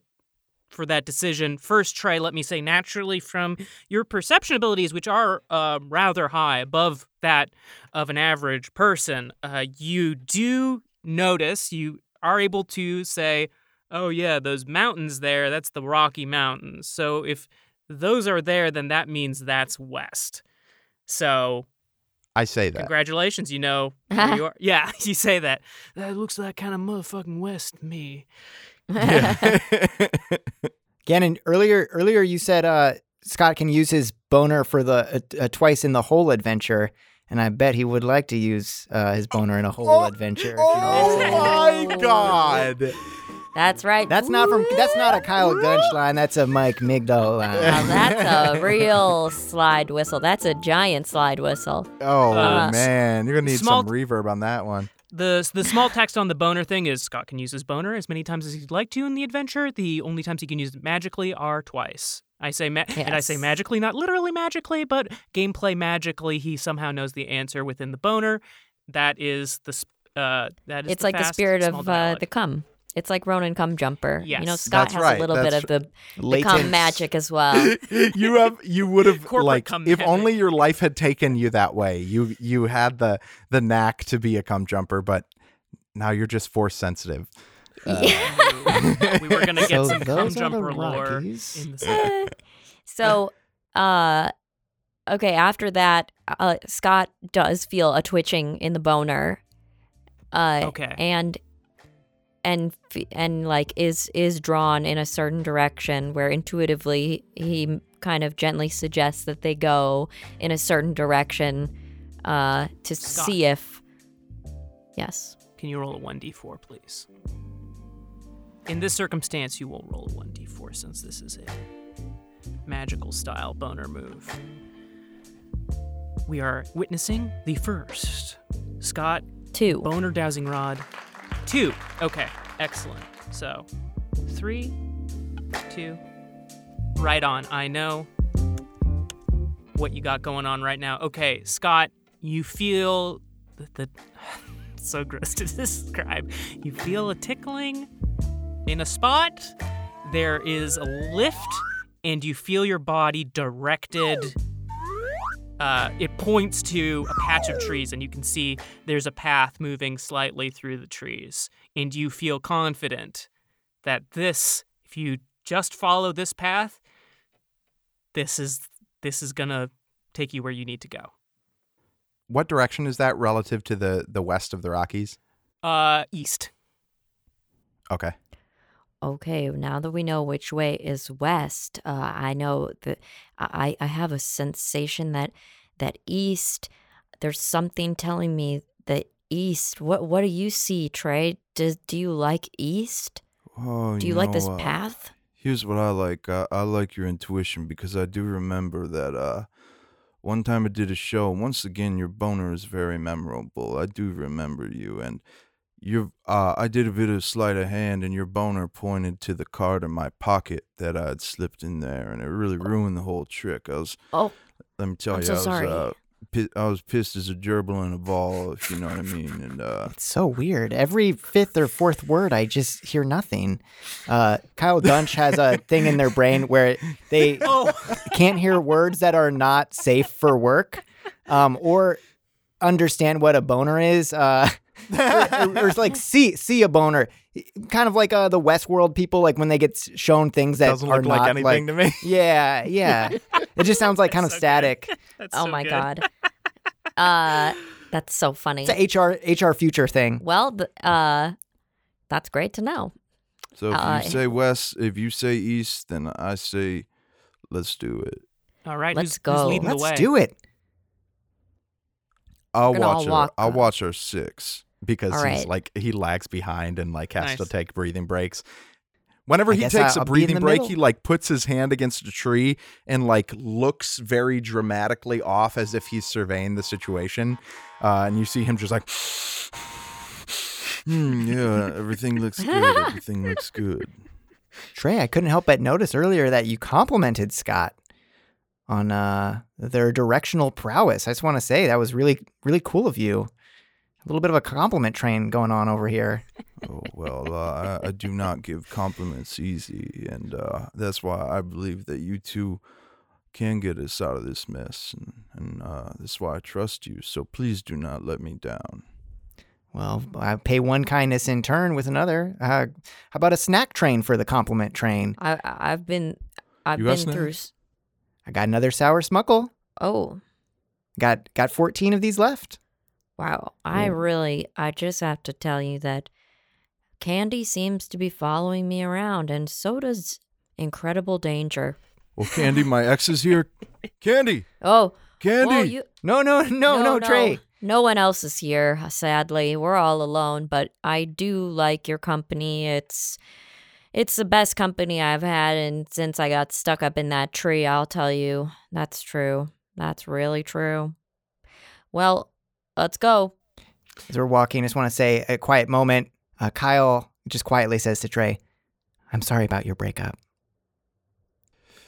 Speaker 1: for that decision. First, Trey, let me say, naturally, from your perception abilities, which are uh, rather high, above that of an average person, uh, you do notice, you are able to say, oh, yeah, those mountains there, that's the Rocky Mountains. So if those are there, then that means that's west. So
Speaker 4: I say that.
Speaker 1: congratulations, you know you are. Yeah, you say that. That looks like kind of motherfucking west to me.
Speaker 3: Gannon, earlier earlier you said uh, Scott can use his boner for the uh, uh, twice in the whole adventure, and I bet he would like to use uh, his boner in a whole
Speaker 4: Oh,
Speaker 3: adventure.
Speaker 4: Oh my god!
Speaker 2: That's right.
Speaker 3: That's not from that's not a Kyle Gunch line. That's a Mike Migdal line.
Speaker 2: Now that's a real slide whistle. That's a giant slide whistle.
Speaker 4: Oh
Speaker 1: Uh,
Speaker 4: man, you're gonna need
Speaker 1: small-
Speaker 4: some reverb on that one.
Speaker 1: The the small text on the boner thing is Scott can use his boner as many times as he'd like to in the adventure. The only times he can use it magically are twice. I say ma- and I say magically, not literally magically, but gameplay magically. He somehow knows the answer within the boner. That is the uh that is
Speaker 2: It's like the spirit of uh, the cum. It's like Ronan cum jumper. You know, Scott
Speaker 4: That's
Speaker 2: has
Speaker 4: right.
Speaker 2: a little bit
Speaker 4: That's
Speaker 2: of the, the cum magic as well.
Speaker 4: you have you would have
Speaker 1: Corporate
Speaker 4: like
Speaker 1: cum
Speaker 4: if
Speaker 1: magic.
Speaker 4: only your life had taken you that way. You you had the the knack to be a cum jumper, but now you're just force sensitive.
Speaker 1: Yeah, we were gonna get
Speaker 3: So
Speaker 1: some cum
Speaker 3: those are the
Speaker 1: jumper lore in the second.
Speaker 2: so, uh, okay, after that, uh, Scott does feel a twitching in the boner. Uh,
Speaker 1: Okay.
Speaker 2: And and and like is is drawn in a certain direction where intuitively he kind of gently suggests that they go in a certain direction uh to
Speaker 1: Scott.
Speaker 2: see if yes
Speaker 1: Can you roll a 1d4, please? In this circumstance, you will roll a 1d4 since this is a magical style boner move. We are witnessing the first Scott
Speaker 2: two
Speaker 1: boner dowsing rod. Two. Okay, excellent. So, three, two, right on. I know what you got going on right now. Okay, Scott, you feel the, the so gross to describe. You feel a tickling in a spot. There is a lift, and you feel your body directed. Uh, it points to a patch of trees, and you can see there's a path moving slightly through the trees. And you feel confident that this, if you just follow this path, this is this is gonna take you where you need to go.
Speaker 4: What direction is that relative to the the west of the Rockies?
Speaker 1: Uh, east.
Speaker 4: Okay.
Speaker 2: Okay, now that we know which way is west, uh, I know that I, I have a sensation that that east. There's something telling me that east. What what do you see, Trey? Does do you like east?
Speaker 5: Oh,
Speaker 2: Do you like this
Speaker 5: uh,
Speaker 2: path?
Speaker 5: Here's what I like. I, I like your intuition because I do remember that uh, one time I did a show. Once again, your boner is very memorable. I do remember you, and your uh, I did a bit of sleight of hand, and your boner pointed to the card in my pocket that I had slipped in there, and it really ruined the whole trick. I was,
Speaker 2: Oh,
Speaker 5: let me tell
Speaker 2: I'm
Speaker 5: you,
Speaker 2: so
Speaker 5: I was,
Speaker 2: sorry.
Speaker 5: uh, pi- I was pissed as a gerbil in a ball, if you know what I mean. And uh,
Speaker 3: It's so weird. Every fifth or fourth word, I just hear nothing. Uh, Kyle Gunch has a thing in their brain where they
Speaker 1: Oh,
Speaker 3: can't hear words that are not safe for work, um, or understand what a boner is. Uh, or, or- or it's like see see a boner, kind of like uh, the Westworld people, like when they get shown things that
Speaker 4: Doesn't
Speaker 3: are
Speaker 4: look like
Speaker 3: not
Speaker 4: anything to me.
Speaker 3: Yeah, yeah. It just sounds like kind of
Speaker 1: So
Speaker 3: static.
Speaker 1: that's
Speaker 2: oh
Speaker 1: so
Speaker 2: my
Speaker 1: good.
Speaker 2: god. Uh, that's so funny.
Speaker 3: It's a HR HR future thing.
Speaker 2: Well, th- uh, that's great to know.
Speaker 5: so if
Speaker 2: Uh,
Speaker 5: you say west, if you say east, then I say, let's do it.
Speaker 1: All right,
Speaker 2: Let's
Speaker 1: who's,
Speaker 2: go.
Speaker 1: Who's leading the way?
Speaker 3: Let's do it.
Speaker 5: I'll
Speaker 2: gonna all
Speaker 5: watch her.
Speaker 2: walk
Speaker 5: I'll watch her six.
Speaker 4: Because
Speaker 2: All
Speaker 4: he's
Speaker 2: right.
Speaker 4: like he lags behind and like has to take breathing breaks. Whenever
Speaker 3: I
Speaker 4: he takes
Speaker 3: I'll
Speaker 4: a breathing break,
Speaker 3: middle.
Speaker 4: he like puts his hand against a tree and like looks very dramatically off as if he's surveying the situation. Uh, and you see him just like
Speaker 5: Hmm, yeah, everything looks good. Everything looks good.
Speaker 3: Trey, I couldn't help but notice earlier that you complimented Scott on uh, their directional prowess. I just want to say that was really, really cool of you. A little bit of a compliment train going on over here.
Speaker 5: Oh well, uh, I, I do not give compliments easy, and uh, that's why I believe that you two can get us out of this mess, and, and uh, that's why I trust you. So please do not let me down.
Speaker 3: Well, I pay one kindness in turn with another. Uh, how about a snack train for the compliment train?
Speaker 2: I I've been I've
Speaker 5: You
Speaker 2: been through.
Speaker 5: snacks?
Speaker 2: s-
Speaker 3: I got another sour smuckle.
Speaker 2: Oh
Speaker 3: Got got 14 of these left.
Speaker 2: Wow! I really I just have to tell you that Candy seems to be following me around, and so does Incredible Danger.
Speaker 5: Well, Candy, my ex is here. Candy,
Speaker 2: Oh,
Speaker 5: Candy.
Speaker 2: well, you,
Speaker 3: No, no, no, no, Trey.
Speaker 2: No one else is here, sadly. We're all alone, but I do like your company. It's it's the best company I've had and since I got stuck up in that tree, I'll tell you. That's true. That's really true. Well, let's go.
Speaker 3: As we're walking, I just want to say a quiet moment. Uh, Kyle just quietly says to Trey, I'm sorry about your breakup.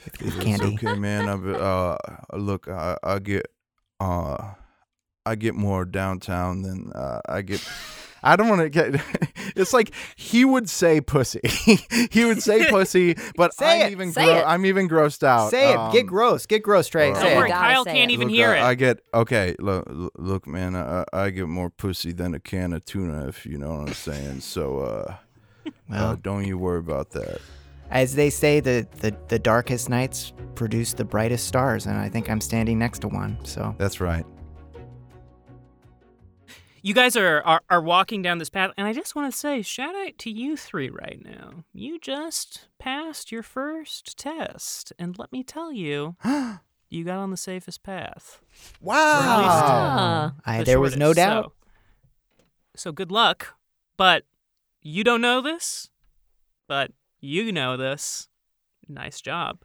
Speaker 3: With, with
Speaker 5: It's
Speaker 3: Candy.
Speaker 5: okay, man. I uh, look, I, I get uh, I get more downtown than uh, I get.
Speaker 4: I don't want to get. It's like he would say pussy. he would say pussy, but
Speaker 3: Say
Speaker 4: I'm
Speaker 3: it.
Speaker 4: even
Speaker 2: Say
Speaker 4: gro- I'm even grossed out.
Speaker 3: Say it. Get
Speaker 4: Um,
Speaker 3: gross. Get gross, Trey.
Speaker 5: Don't
Speaker 3: Say
Speaker 1: Don't
Speaker 3: it.
Speaker 1: worry, Kyle
Speaker 2: say
Speaker 1: can't
Speaker 2: it.
Speaker 1: even
Speaker 5: look,
Speaker 1: hear
Speaker 5: I,
Speaker 1: it.
Speaker 5: I get okay. Look, look, man. I, I get more pussy than a can of tuna, if you know what I'm saying. So, uh, uh,
Speaker 3: Well,
Speaker 5: don't you worry about that.
Speaker 3: as they say, the, the, the darkest nights produce the brightest stars, and I think I'm standing next to one. So
Speaker 4: That's right.
Speaker 1: You guys are, are are walking down this path, and I just want to say, shout out to you three right now. You just passed your first test, and let me tell you, you got on the safest path.
Speaker 4: Wow.
Speaker 2: Ah.
Speaker 3: I,
Speaker 1: The
Speaker 3: there was no doubt.
Speaker 1: So, so good luck, but you don't know this, but you know this. Nice job.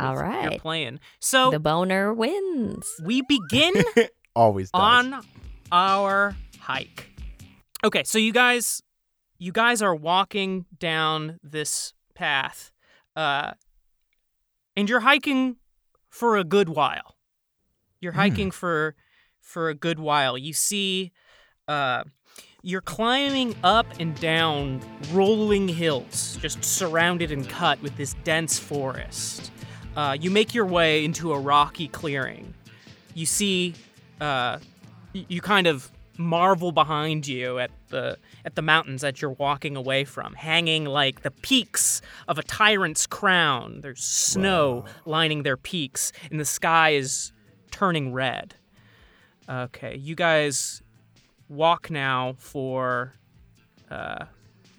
Speaker 2: All
Speaker 1: with Your
Speaker 2: right.
Speaker 1: plan. So
Speaker 2: the boner wins.
Speaker 1: we begin
Speaker 4: Always does.
Speaker 1: on our hike. Okay, so you guys you guys are walking down this path. Uh and you're hiking for a good while. You're hiking for for a good while. You see uh you're climbing up and down rolling hills, just surrounded and cut with this dense forest. Uh, you make your way into a rocky clearing. You see uh, you kind of marvel behind you at the at the mountains that you're walking away from, hanging like the peaks of a tyrant's crown. There's snow lining their peaks, and the sky is turning red. Okay, you guys walk now for uh,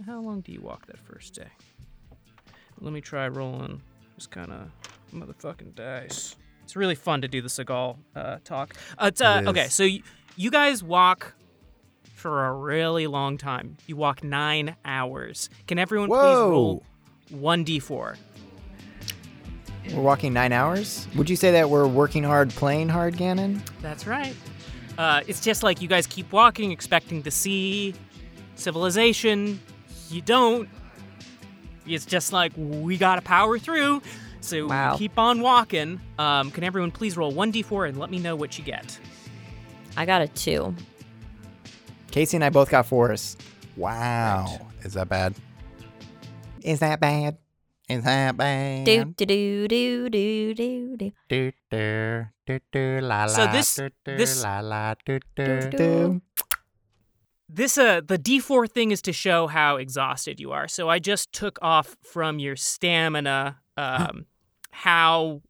Speaker 1: how long do you walk that first day? Let me try rolling this kind of motherfucking dice. It's really fun to do the Seagal uh, talk. Uh, it's, uh, okay, so you, you guys walk for a really long time. You walk nine hours. Can everyone please roll one d4?
Speaker 3: We're walking nine hours. Would you say that we're working hard, playing hard, Gannon?
Speaker 1: That's right. Uh, it's just like you guys keep walking, expecting to see civilization. You don't. It's just like we gotta power through. So
Speaker 2: Wow.
Speaker 1: keep on walking. Um, can everyone please roll 1d4 and let me know what you get?
Speaker 2: I got a two.
Speaker 3: Casey and I both got fours.
Speaker 4: Wow. Is that bad?
Speaker 3: Is that bad?
Speaker 4: Is that bad?
Speaker 2: Do do do do do do do.
Speaker 4: Do, do, do, do, la,
Speaker 1: So this-
Speaker 4: do, do,
Speaker 1: this-
Speaker 4: la, la, do, do.
Speaker 3: Do.
Speaker 1: This uh the D4 thing is to show how exhausted you are. So I just took off from your stamina um how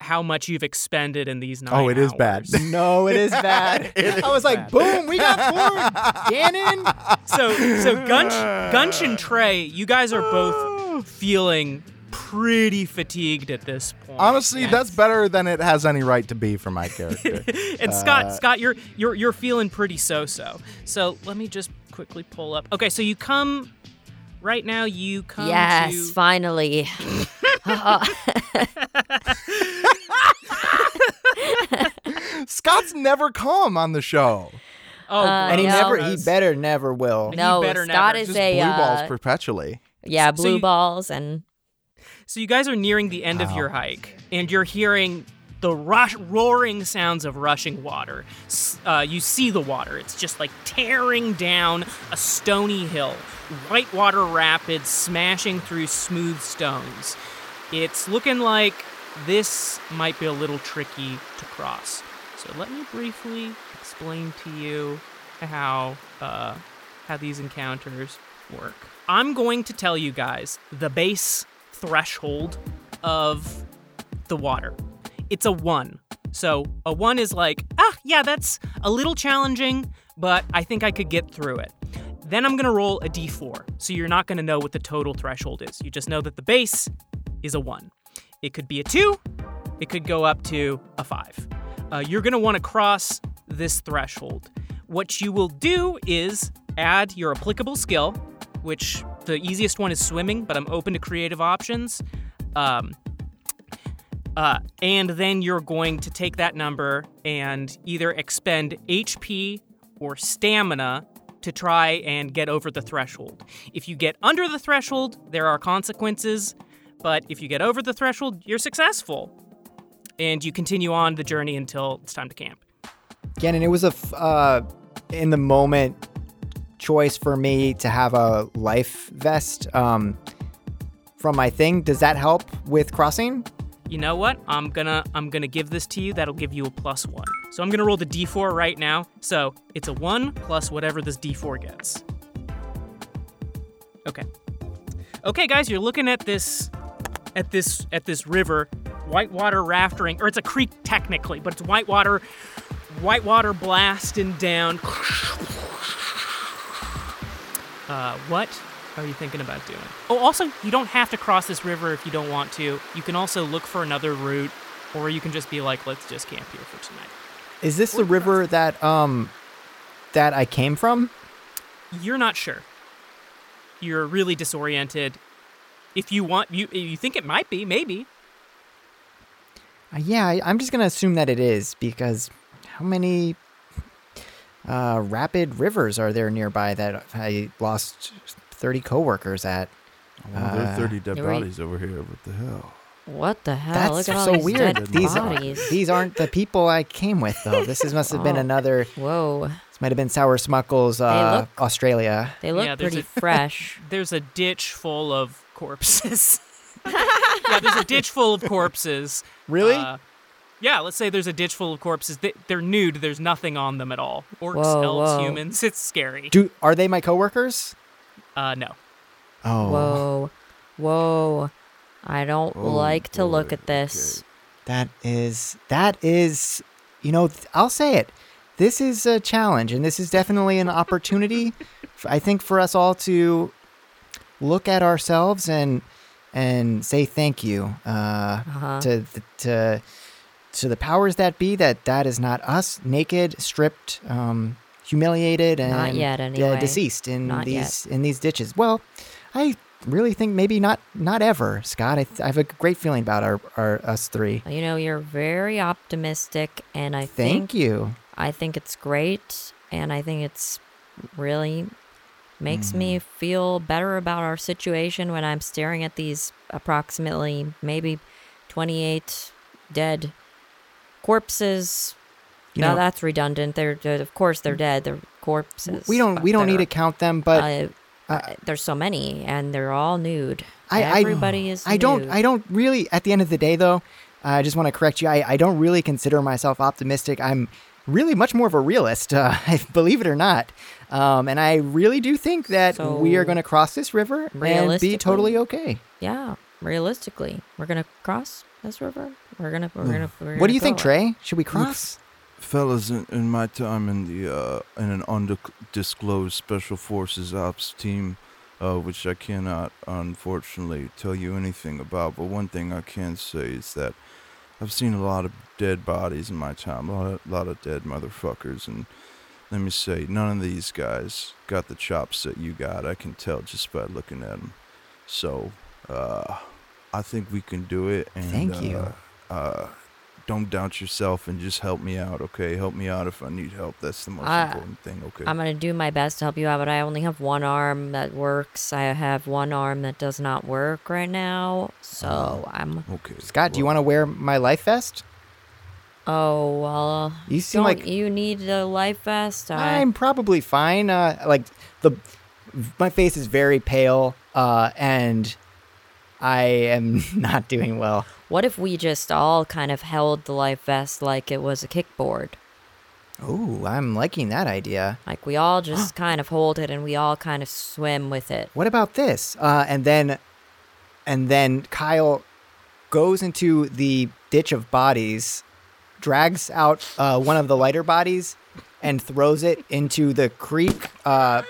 Speaker 1: how much you've expended in these nine
Speaker 4: Oh, it is bad.
Speaker 3: No, it is bad.
Speaker 4: It
Speaker 3: I was
Speaker 4: is
Speaker 3: like,
Speaker 4: bad.
Speaker 3: boom, we got four. Gannon.
Speaker 1: So so Gunch Gunch and Trey, you guys are both feeling pretty fatigued at this point.
Speaker 4: Honestly, that's better than it has any right to be for my character.
Speaker 1: and Scott,
Speaker 4: Uh,
Speaker 1: Scott, you're you're you're feeling pretty so-so. So let me just quickly pull up. Okay, so you come right now. You come.
Speaker 2: Yes,
Speaker 1: to-
Speaker 2: finally.
Speaker 4: Scott's never come on the show.
Speaker 1: Oh,
Speaker 2: Uh,
Speaker 3: And he
Speaker 2: no.
Speaker 3: never, he better never will.
Speaker 2: no,
Speaker 1: better
Speaker 2: Scott
Speaker 1: never.
Speaker 2: is
Speaker 4: Just
Speaker 2: a
Speaker 4: blue balls
Speaker 2: uh,
Speaker 4: perpetually.
Speaker 2: yeah,
Speaker 1: So
Speaker 2: blue
Speaker 1: you-
Speaker 2: balls and
Speaker 1: So you guys are nearing the end of your hike, and you're hearing the rush, roaring sounds of rushing water. S- Uh, you see the water; it's just like tearing down a stony hill, whitewater rapids smashing through smooth stones. It's looking like this might be a little tricky to cross. So let me briefly explain to you how uh, how these encounters work. I'm going to tell you guys the base threshold of the water. It's a one. So a one is like, ah, yeah, that's a little challenging, but I think I could get through it. Then I'm gonna roll a d4. So you're not gonna know what the total threshold is. You just know that the base is a one. It could be a two, it could go up to a five. Uh, you're gonna wanna cross this threshold. What you will do is add your applicable skill, which the easiest one is swimming, but I'm open to creative options. Um, uh, and then you're going to take that number and either expend HP or stamina to try and get over the threshold. If you get under the threshold, there are consequences, but if you get over the threshold, you're successful. And you continue on the journey until it's time to camp.
Speaker 3: Gannon, it was a f- uh, in the moment choice for me to have a life vest um, from my thing. Does that help with crossing?
Speaker 1: You know what? I'm gonna I'm gonna give this to you. That'll give you a plus one. So I'm gonna roll the d4 right now. So it's a one plus whatever this d4 gets. Okay. Okay, guys, you're looking at this at this at this river, whitewater rafting, or it's a creek technically, but it's whitewater whitewater blasting down. Uh, what are you thinking about doing? Oh, also, you don't have to cross this river if you don't want to. You can also look for another route, or you can just be like, let's just camp here for tonight.
Speaker 3: Is this the river that um that I came from?
Speaker 1: You're not sure. You're really disoriented. If you want, you you think it might be, maybe.
Speaker 3: Uh, yeah, I, I'm just gonna assume that it is because how many uh, rapid rivers are there nearby that I lost 30 coworkers at?
Speaker 5: Well, there
Speaker 3: Uh,
Speaker 5: are 30 dead
Speaker 2: you're right.
Speaker 5: bodies over here. What the hell?
Speaker 2: what the hell?
Speaker 3: That's
Speaker 2: Look at all
Speaker 3: so
Speaker 2: these
Speaker 3: weird.
Speaker 2: dead
Speaker 3: These
Speaker 2: bodies.
Speaker 3: these aren't the people I came with though. This is, must have been
Speaker 2: Oh.
Speaker 3: another.
Speaker 2: Whoa,
Speaker 3: This might have been Sour Smuckles, uh,
Speaker 2: look-
Speaker 3: Australia.
Speaker 2: they look
Speaker 1: Yeah,
Speaker 2: pretty
Speaker 1: a-
Speaker 2: fresh.
Speaker 1: There's a ditch full of corpses. yeah, there's a ditch full of corpses.
Speaker 3: Really?
Speaker 1: Uh, yeah, let's say there's a ditch full of corpses. They, they're nude. There's nothing on them at all. Orcs,
Speaker 2: Whoa,
Speaker 1: elves,
Speaker 2: whoa.
Speaker 1: humans. It's scary.
Speaker 3: Do are they my coworkers?
Speaker 1: Uh, no.
Speaker 3: Oh,
Speaker 2: Whoa, whoa. I don't
Speaker 5: Oh,
Speaker 2: like to look at this.
Speaker 3: that is that is, you know, I'll say it. This is a challenge, and this is definitely an opportunity. I think for us all to look at ourselves and and say thank you uh,
Speaker 2: Uh-huh.
Speaker 3: to the, to to the powers that be. That that is not us, naked, stripped, um, humiliated, and
Speaker 2: Not yet, anyway.
Speaker 3: deceased in
Speaker 2: Not
Speaker 3: these in these ditches. Well, I really think maybe not not ever, Scott. I, th- I have a great feeling about our, our us three.
Speaker 2: You know, you're very optimistic, and I
Speaker 3: Thank you.
Speaker 2: I think it's great, and I think it's really makes me feel better about our situation when I'm staring at these approximately maybe 28 dead corpses.
Speaker 3: You
Speaker 2: no,
Speaker 3: know-
Speaker 2: that's redundant. They're, they're- of course they're dead. They're corpses.
Speaker 3: We don't we don't need to count them, but
Speaker 2: uh, uh, there's so many, and they're all nude.
Speaker 3: I, I
Speaker 2: Everybody is.
Speaker 3: I don't. I don't really at the end of the day though, I just want to correct you. I, I don't really consider myself optimistic. I'm really much more of a realist, uh, believe it or not. Um, and I really do think that we are going to cross this river and be totally okay.
Speaker 2: Yeah, realistically, we're gonna cross this river. We're gonna. We're gonna. We're
Speaker 3: What do you think,
Speaker 2: go.
Speaker 3: Trey? Should we cross?
Speaker 4: Fellas, in, in my time in the uh, in an undisclosed special forces ops team, uh, which I cannot unfortunately tell you anything about, but one thing I can say is that I've seen a lot of dead bodies in my time, a lot of, lot of dead motherfuckers, and let me say, none of these guys got the chops that you got. I can tell just by looking at them. So, uh, I think we can do it. And,
Speaker 3: Thank you.
Speaker 4: Uh, uh, don't doubt yourself and just help me out, okay? Help me out if I need help. That's the most
Speaker 2: I-
Speaker 4: important thing, okay?
Speaker 2: I'm gonna do my best to help you out, but I only have one arm that works. I have one arm that does not work right now, so I'm.
Speaker 4: okay.
Speaker 3: Scott, do you want to wear my life vest?
Speaker 2: Oh well.
Speaker 3: You seem like
Speaker 2: you need a life vest? I,
Speaker 3: I'm probably fine. Uh, like the my face is very pale, uh, and I am not doing well.
Speaker 2: What if we just all kind of held the life vest like it was a kickboard?
Speaker 3: Oh, I'm liking that idea.
Speaker 2: Like we all just kind of hold it and we all kind of swim with it.
Speaker 3: What about this? Uh, and then, and then Kyle goes into the ditch of bodies, drags out uh, one of the lighter bodies, and throws it into the creek uh,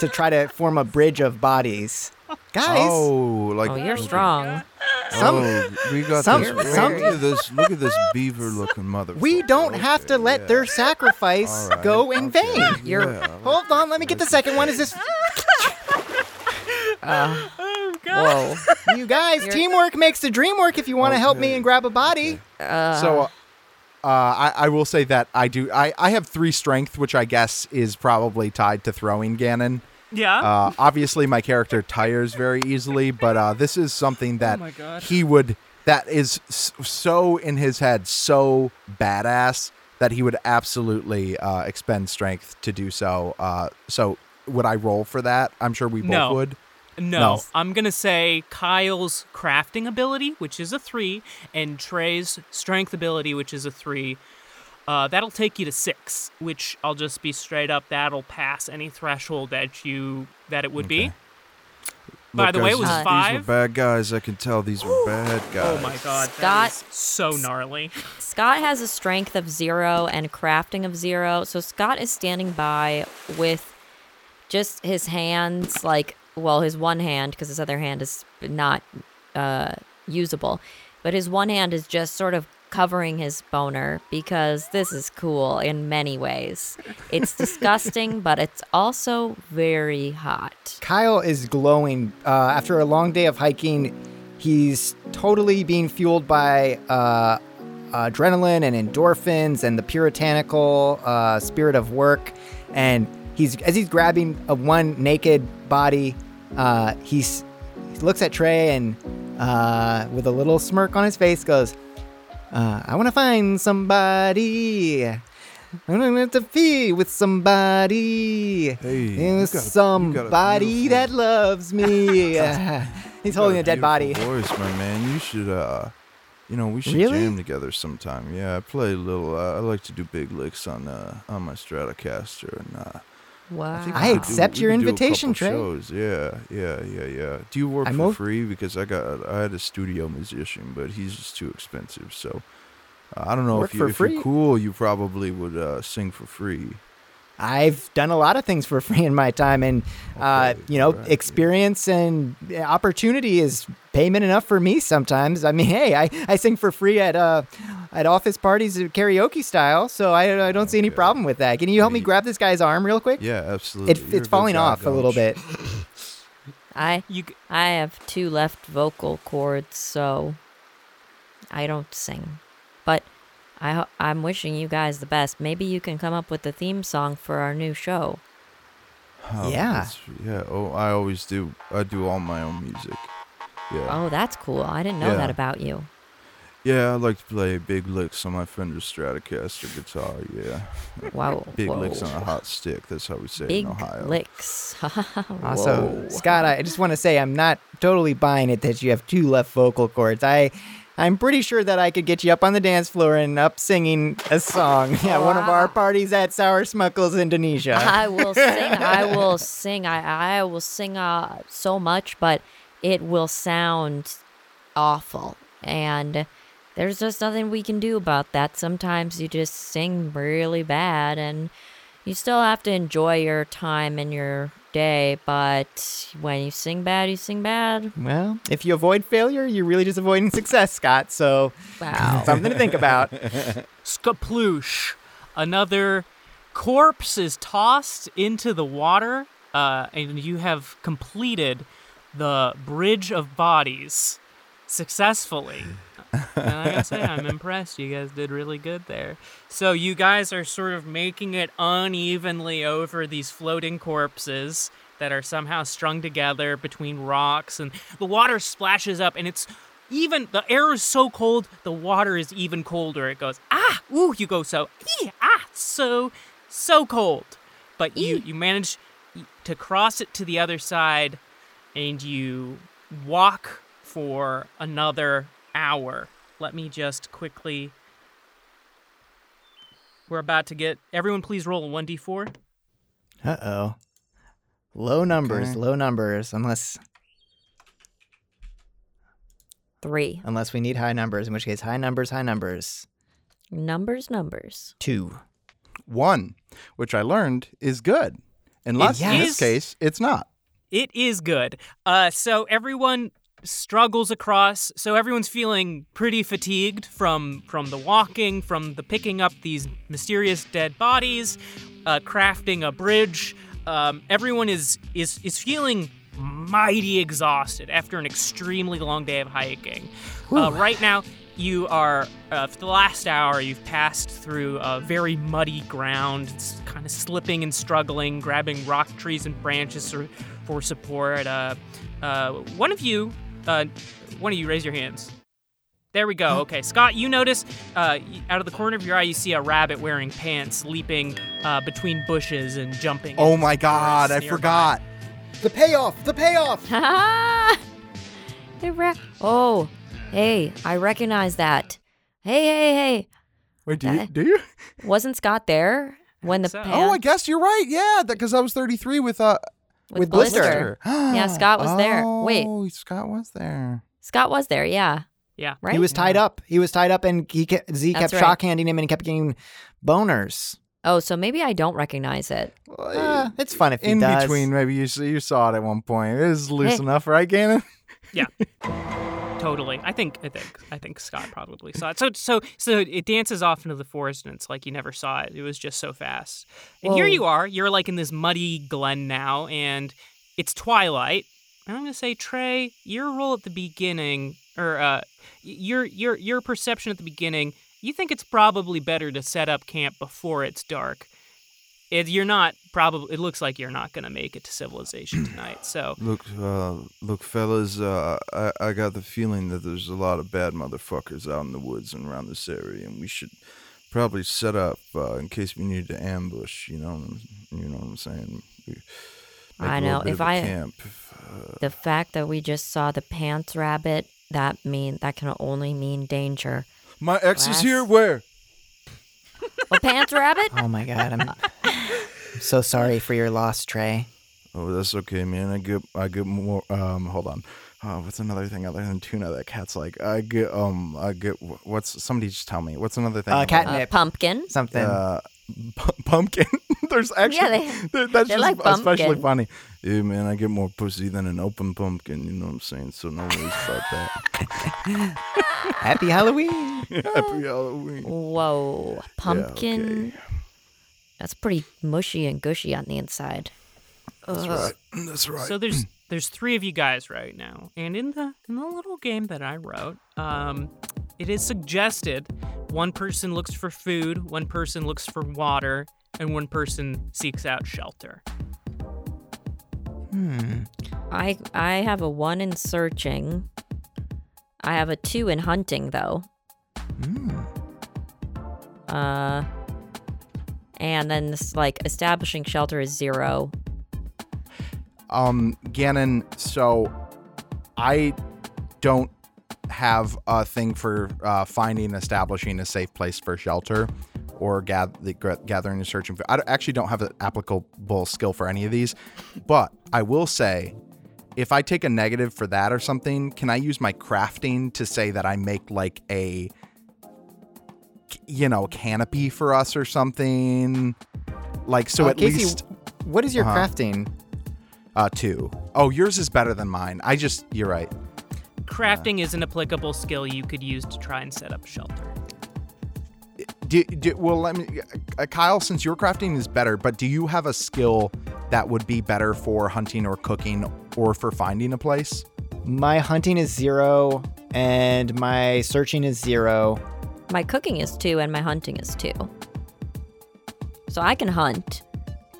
Speaker 3: to try to form a bridge of bodies. Guys,
Speaker 4: Oh, like
Speaker 2: Oh, you're strong.
Speaker 3: some
Speaker 4: oh, we got
Speaker 3: some-
Speaker 4: this.
Speaker 3: some-
Speaker 4: look at this. Look at this beaver-looking mother.
Speaker 3: we don't have to let their sacrifice go in vain.
Speaker 2: You're-
Speaker 3: Hold on, let me get the second one. Is this
Speaker 1: Oh god.
Speaker 2: Whoa.
Speaker 3: you guys? Teamwork makes the dream work. If you want to help me
Speaker 4: Okay.
Speaker 3: and grab a body,
Speaker 6: so uh, I, I will say that I do I, I have three strength, which I guess is probably tied to throwing Gannon.
Speaker 1: Yeah.
Speaker 6: Uh, obviously, my character tires very easily, but uh, this is something that
Speaker 1: my God.
Speaker 6: he would that is so in his head so badass that he would absolutely uh, expend strength to do so. Uh, so would I roll for that? I'm sure we both
Speaker 1: No.
Speaker 6: would.
Speaker 1: No,
Speaker 6: No.
Speaker 1: I'm gonna say Kyle's crafting ability, which is a three, and Trey's strength ability, which is a three. Uh, that'll take you to six, which I'll just be straight up. That'll pass any threshold that you that it would be. By
Speaker 4: Look,
Speaker 1: the way, it was
Speaker 4: these- These
Speaker 1: five.
Speaker 4: were bad guys. I can tell these were bad guys.
Speaker 1: Oh my god,
Speaker 2: Scott-
Speaker 1: that is so gnarly.
Speaker 2: Scott has a strength of zero and crafting of zero. So Scott is standing by with just his hands, like, well, his one hand, because his other hand is not uh, usable, but his one hand is just sort of covering his boner because this is cool in many ways. It's disgusting, but it's also very hot.
Speaker 3: Kyle is glowing. Uh, after a long day of hiking, he's totally being fueled by uh, adrenaline and endorphins and the puritanical uh, spirit of work. And he's as he's grabbing a one naked body, uh, he's, he looks at Trey and uh, with a little smirk on his face goes, uh, "I want to find somebody." I'm gonna have be with somebody.
Speaker 4: Hey, got a- a
Speaker 3: somebody that loves me. He's holding
Speaker 4: got
Speaker 3: a dead body.
Speaker 4: Voice, my man. You should, uh, you know, we should
Speaker 3: Really?
Speaker 4: jam together sometime. Yeah, I play a little. Uh, I like to do big licks on uh, on my Stratocaster, and uh,
Speaker 2: Wow.
Speaker 3: I
Speaker 4: do-
Speaker 3: accept your
Speaker 4: do a
Speaker 3: invitation, Trey.
Speaker 4: Shows. Yeah, yeah, yeah, yeah. Do you work
Speaker 3: I'm
Speaker 4: for free? Because I got I had a studio musician, but he's just too expensive. So uh, I don't know
Speaker 3: Work
Speaker 4: if, you, if you're cool, you probably would uh, sing for free.
Speaker 3: I've done a lot of things for free in my time, and uh, you know,
Speaker 4: alright, yeah.
Speaker 3: experience and opportunity is payment enough for me. Sometimes, I mean, hey, I, I sing for free at uh at office parties uh, karaoke style, so I, I don't see any
Speaker 4: Okay.
Speaker 3: problem with that. Can you help me grab this guy's arm real quick?
Speaker 4: Yeah, absolutely.
Speaker 3: It, it's falling off a little
Speaker 4: Gonch.
Speaker 3: bit.
Speaker 2: I
Speaker 1: You g-
Speaker 2: I have two left vocal cords, so I don't sing. But I ho- I'm wishing you guys the best. Maybe you can come up with the theme song for our new show.
Speaker 4: Oh,
Speaker 3: Yeah.
Speaker 4: Yeah. Oh, I always do. I do all my own music. Yeah.
Speaker 2: Oh, that's cool. I didn't know that about you.
Speaker 4: Yeah, I like to play big licks on my Fender Stratocaster guitar. Yeah.
Speaker 2: Wow.
Speaker 4: Big
Speaker 2: whoa.
Speaker 4: licks on a hot stick. That's how we say
Speaker 2: Big
Speaker 4: it in Ohio.
Speaker 2: licks.
Speaker 3: Also, Scott, I just want to say I'm not totally buying it that you have two left vocal cords. I, I'm pretty sure that I could get you up on the dance floor and up singing a song at one of our parties at Sour Smuckles, Indonesia.
Speaker 2: I will sing. I will sing. I I will sing uh, so much, but it will sound awful. And there's just nothing we can do about that. Sometimes you just sing really bad, and you still have to enjoy your time and your day. But when you sing bad, you sing bad.
Speaker 3: Well, if you avoid failure, you're really just avoiding success, Scott. So
Speaker 2: Wow.
Speaker 3: something to think about.
Speaker 1: Skaploosh. Another corpse is tossed into the water, uh, and you have completed the bridge of bodies successfully. And I gotta say, I'm impressed. You guys did really good there. So you guys are sort of making it unevenly over these floating corpses that are somehow strung together between rocks, and the water splashes up, and it's even the air is so cold, the water is even colder. It goes ah, ooh, you go so ee, ah, so so cold, but you you manage to cross it to the other side, and you walk for another hour. Let me just quickly. We're about to get everyone. Please roll a one d four.
Speaker 3: Uh oh. Low numbers,
Speaker 4: Okay.
Speaker 3: low numbers. Unless
Speaker 2: Three
Speaker 3: unless we need high numbers, in which case high numbers, high numbers.
Speaker 2: numbers, numbers.
Speaker 3: Two.
Speaker 7: One, which I learned is good. Unless in
Speaker 1: is-
Speaker 7: this case, it's not.
Speaker 1: It is good. Uh, so everyone struggles across. So everyone's feeling pretty fatigued from from the walking, from the picking up these mysterious dead bodies, uh, crafting a bridge. Um, everyone is is is feeling mighty exhausted after an extremely long day of hiking. Uh, right now, you are uh, for the last hour. You've passed through a very muddy ground. It's kind of slipping and struggling, grabbing rock trees and branches for, for support. Uh, uh, one of you, uh, one of you, raise your hands. There we go. Okay, Scott, you notice uh, out of the corner of your eye, you see a rabbit wearing pants leaping uh, between bushes and jumping.
Speaker 7: Oh my god, I
Speaker 1: nearby.
Speaker 7: forgot.
Speaker 3: The payoff! The payoff!
Speaker 2: Ha ra- Oh, hey, I recognize that. Hey, hey, hey.
Speaker 7: Wait, do you?
Speaker 2: That-
Speaker 7: Do you?
Speaker 2: Wasn't Scott there when the
Speaker 1: So-
Speaker 2: pan-
Speaker 7: Oh, I guess you're right. Yeah, because I was 33 with uh
Speaker 2: with,
Speaker 3: with Blister.
Speaker 2: Yeah, Scott was there. Wait.
Speaker 7: Oh, Scott was there.
Speaker 2: Scott was there, yeah.
Speaker 1: Yeah.
Speaker 2: Right?
Speaker 3: He was tied up. He was tied up, and he kept, Z
Speaker 2: That's
Speaker 3: kept
Speaker 2: right.
Speaker 3: shock handing him, and he kept getting boners.
Speaker 2: Oh, so maybe I don't recognize it.
Speaker 3: Uh, it's fun if he
Speaker 7: In
Speaker 3: does.
Speaker 7: between, maybe you you saw it at one point. It was loose
Speaker 2: Hey.
Speaker 7: enough, right, Gannon?
Speaker 1: Totally. I think I think I think Scott probably saw it. So so so it dances off into the forest and it's like you never saw it. It was just so fast. And here you are. You're like in this muddy glen now and it's twilight. And I'm going to say Trey, your role at the beginning or uh your your your perception at the beginning, you think it's probably better to set up camp before it's dark. It, you're not probably it looks like you're not going to make it to civilization tonight. So
Speaker 4: Look, uh, look, fellas. Uh, I, I got the feeling that there's a lot of bad motherfuckers out in the woods and around this area, and we should probably set up uh, in case we need to ambush. You know, you know what I'm saying? We make
Speaker 2: I
Speaker 4: a
Speaker 2: know, if
Speaker 4: I a
Speaker 2: I-
Speaker 4: camp. Uh,
Speaker 2: The fact that we just saw the pants rabbit, that mean that can only mean danger.
Speaker 4: my ex is here. Where?
Speaker 2: A pants rabbit?
Speaker 3: Oh my god, I'm, I'm so sorry for your loss, Trey.
Speaker 4: Oh, that's okay, man. I get, I get more. Um, hold on. Uh, what's another thing other than tuna that cat's like? I get, um, I get. what's somebody just tell me? What's another thing?
Speaker 3: Uh,
Speaker 4: about-
Speaker 3: cat-
Speaker 2: A
Speaker 3: Nip.
Speaker 2: pumpkin.
Speaker 3: Something.
Speaker 7: Uh, pu- pumpkin. There's actually
Speaker 2: they-
Speaker 7: there- that's just
Speaker 2: like
Speaker 7: especially funny.
Speaker 4: Yeah, man, I get more pussy than an open pumpkin. You know what I'm saying? So no worries about that.
Speaker 3: Happy Halloween.
Speaker 4: Happy Halloween.
Speaker 2: Whoa. Pumpkin. That's pretty mushy and gushy on the inside.
Speaker 4: That's right. That's right.
Speaker 1: So there's there's three of you guys right now, and in the in the little game that I wrote, um, it is suggested one person looks for food, one person looks for water, and one person seeks out shelter.
Speaker 3: Hmm.
Speaker 2: I I have a one in searching. I have a two in hunting though.
Speaker 3: Hmm.
Speaker 2: Uh and then this like establishing shelter is zero.
Speaker 4: Um, Gannon, so I don't have a thing for uh, finding establishing a safe place for shelter or gath- the gra- gathering and searching. For, I actually don't have an applicable skill for any of these, but I will say if I take a negative for that or something, can I use my crafting to say that I make like a you know canopy for us or something like so
Speaker 3: Uh,
Speaker 4: at
Speaker 3: Casey,
Speaker 4: least
Speaker 3: what is your
Speaker 4: Uh-huh.
Speaker 3: crafting?
Speaker 4: uh two. Oh, yours is better than mine. I just you're right.
Speaker 1: Crafting is an applicable skill you could use to try and set up shelter.
Speaker 4: Do, do, well, let me, uh, Kyle. Since your crafting is better, but do you have a skill that would be better for hunting or cooking or for finding a place?
Speaker 3: My hunting is zero, and my searching is zero.
Speaker 2: My cooking is two and my hunting is two. So I can hunt.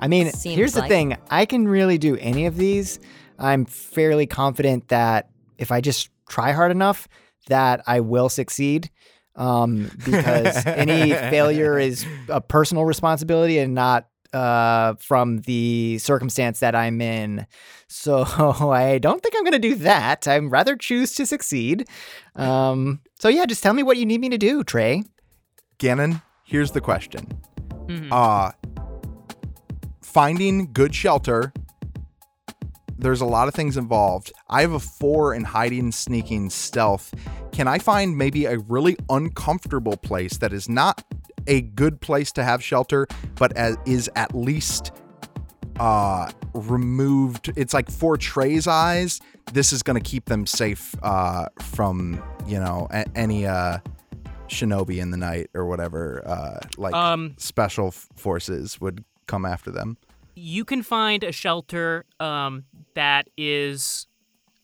Speaker 3: I mean,
Speaker 2: Seems
Speaker 3: here's the thing I can really do any of these. I'm fairly confident that if I just try hard enough, that I will succeed. Um, because any failure is a personal responsibility and not uh, from the circumstance that I'm in. So I don't think I'm going to do that. I'm rather choose to succeed. Um, so yeah, just tell me what you need me to do, Trey.
Speaker 4: Gannon, here's the question.
Speaker 1: Mhm.
Speaker 4: Uh finding good shelter. There's a lot of things involved. I have a four in hiding, sneaking, stealth. Can I find maybe a really uncomfortable place that is not a good place to have shelter, but as, is at least uh removed? It's like for Trey's eyes. This is going to keep them safe uh from you know a- any uh shinobi in the night or whatever uh like
Speaker 1: Um,
Speaker 4: special f- forces would come after them.
Speaker 1: you can find a shelter um, that is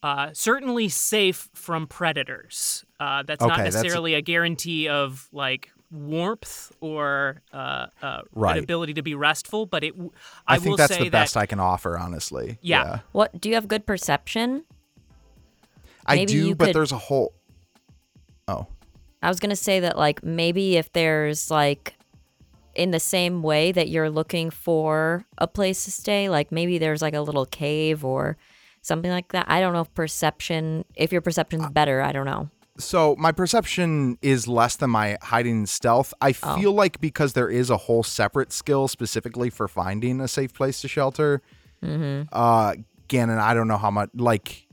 Speaker 1: uh, certainly safe from predators. Uh, that's not
Speaker 4: Okay, that's-
Speaker 1: necessarily a guarantee of like warmth or uh, uh,
Speaker 4: Right.
Speaker 1: an ability to be restful, but it. w-
Speaker 4: I,
Speaker 1: I,
Speaker 4: think
Speaker 1: will
Speaker 4: that's
Speaker 1: say
Speaker 4: the best
Speaker 1: that
Speaker 4: I can offer, honestly.
Speaker 1: Yeah.
Speaker 2: What do you have good perception?
Speaker 4: I
Speaker 2: Maybe
Speaker 4: do, but
Speaker 2: could-
Speaker 4: there's a whole. Oh,
Speaker 2: I was gonna say that like maybe if there's like in the same way that you're looking for a place to stay, like maybe there's like a little cave or something like that. I don't know if perception if your perception's better, I don't know.
Speaker 4: so my perception is less than my hiding and stealth. I
Speaker 2: Oh.
Speaker 4: feel like because there is a whole separate skill specifically for finding a safe place to shelter.
Speaker 2: Mm-hmm.
Speaker 4: Uh, Gannon, I don't know how much. Like,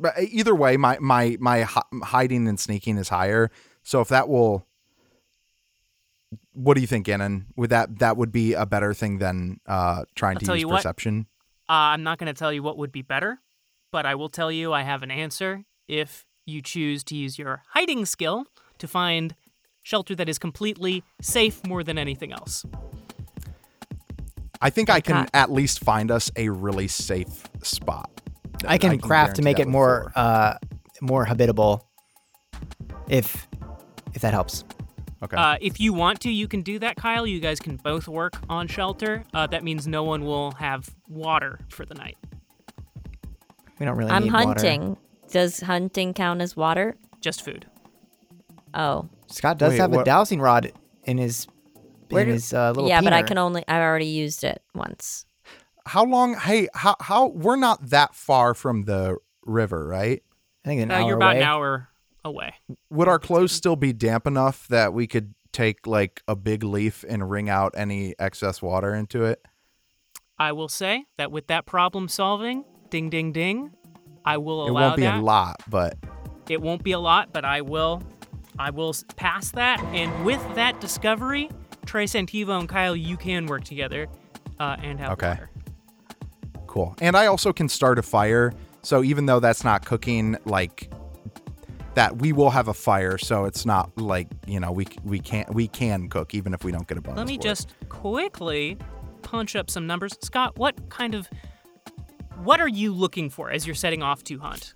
Speaker 4: but either way, my my my hiding and sneaking is higher. So if that will. What do you think, Gannon? Would that that would be a better thing than uh, trying
Speaker 1: I'll
Speaker 4: to
Speaker 1: tell
Speaker 4: use
Speaker 1: you what.
Speaker 4: perception?
Speaker 1: Uh, I'm not going to tell you what would be better, but I will tell you I have an answer if you choose to use your hiding skill to find shelter that is completely safe more than anything else.
Speaker 4: I think I can
Speaker 2: Okay.
Speaker 4: at least find us a really safe spot.
Speaker 3: I can craft to make it more uh, more habitable. If if that helps.
Speaker 4: Okay.
Speaker 1: Uh, if you want to, you can do that, Kyle. You guys can both work on shelter. Uh, that means no one will have water for the night.
Speaker 3: We don't really
Speaker 2: I'm
Speaker 3: need water.
Speaker 2: hunting. Does hunting count as water?
Speaker 1: Just food.
Speaker 2: Oh.
Speaker 3: Scott does
Speaker 4: Wait,
Speaker 3: have a dowsing rod in his
Speaker 2: Where
Speaker 3: in
Speaker 2: do-
Speaker 3: his uh, little
Speaker 2: yeah, but I can only I already used it once.
Speaker 4: how long? Hey, how how we're not that far from the river, right?
Speaker 3: I think an
Speaker 1: Uh,
Speaker 3: hour
Speaker 1: you're about
Speaker 3: away.
Speaker 1: an hour away.
Speaker 4: Would our clothes still be damp enough that we could take like a big leaf and wring out any excess water into it?
Speaker 1: I will say that with that problem solving, ding, ding, ding, I will allow It
Speaker 4: won't be
Speaker 1: that.
Speaker 4: a lot, but
Speaker 1: It won't be a lot, but I will, I will pass that. And with that discovery, Trey Santivo and Kyle, you can work together uh, and have
Speaker 4: Okay.
Speaker 1: water.
Speaker 4: cool. And I also can start a fire. So even though that's not cooking, like that, we will have a fire. So it's not like you know we we can't we can cook even if we don't get a bonus.
Speaker 1: Let me
Speaker 4: for it.
Speaker 1: just quickly punch up some numbers. Scott, what kind of what are you looking for as you're setting off to hunt?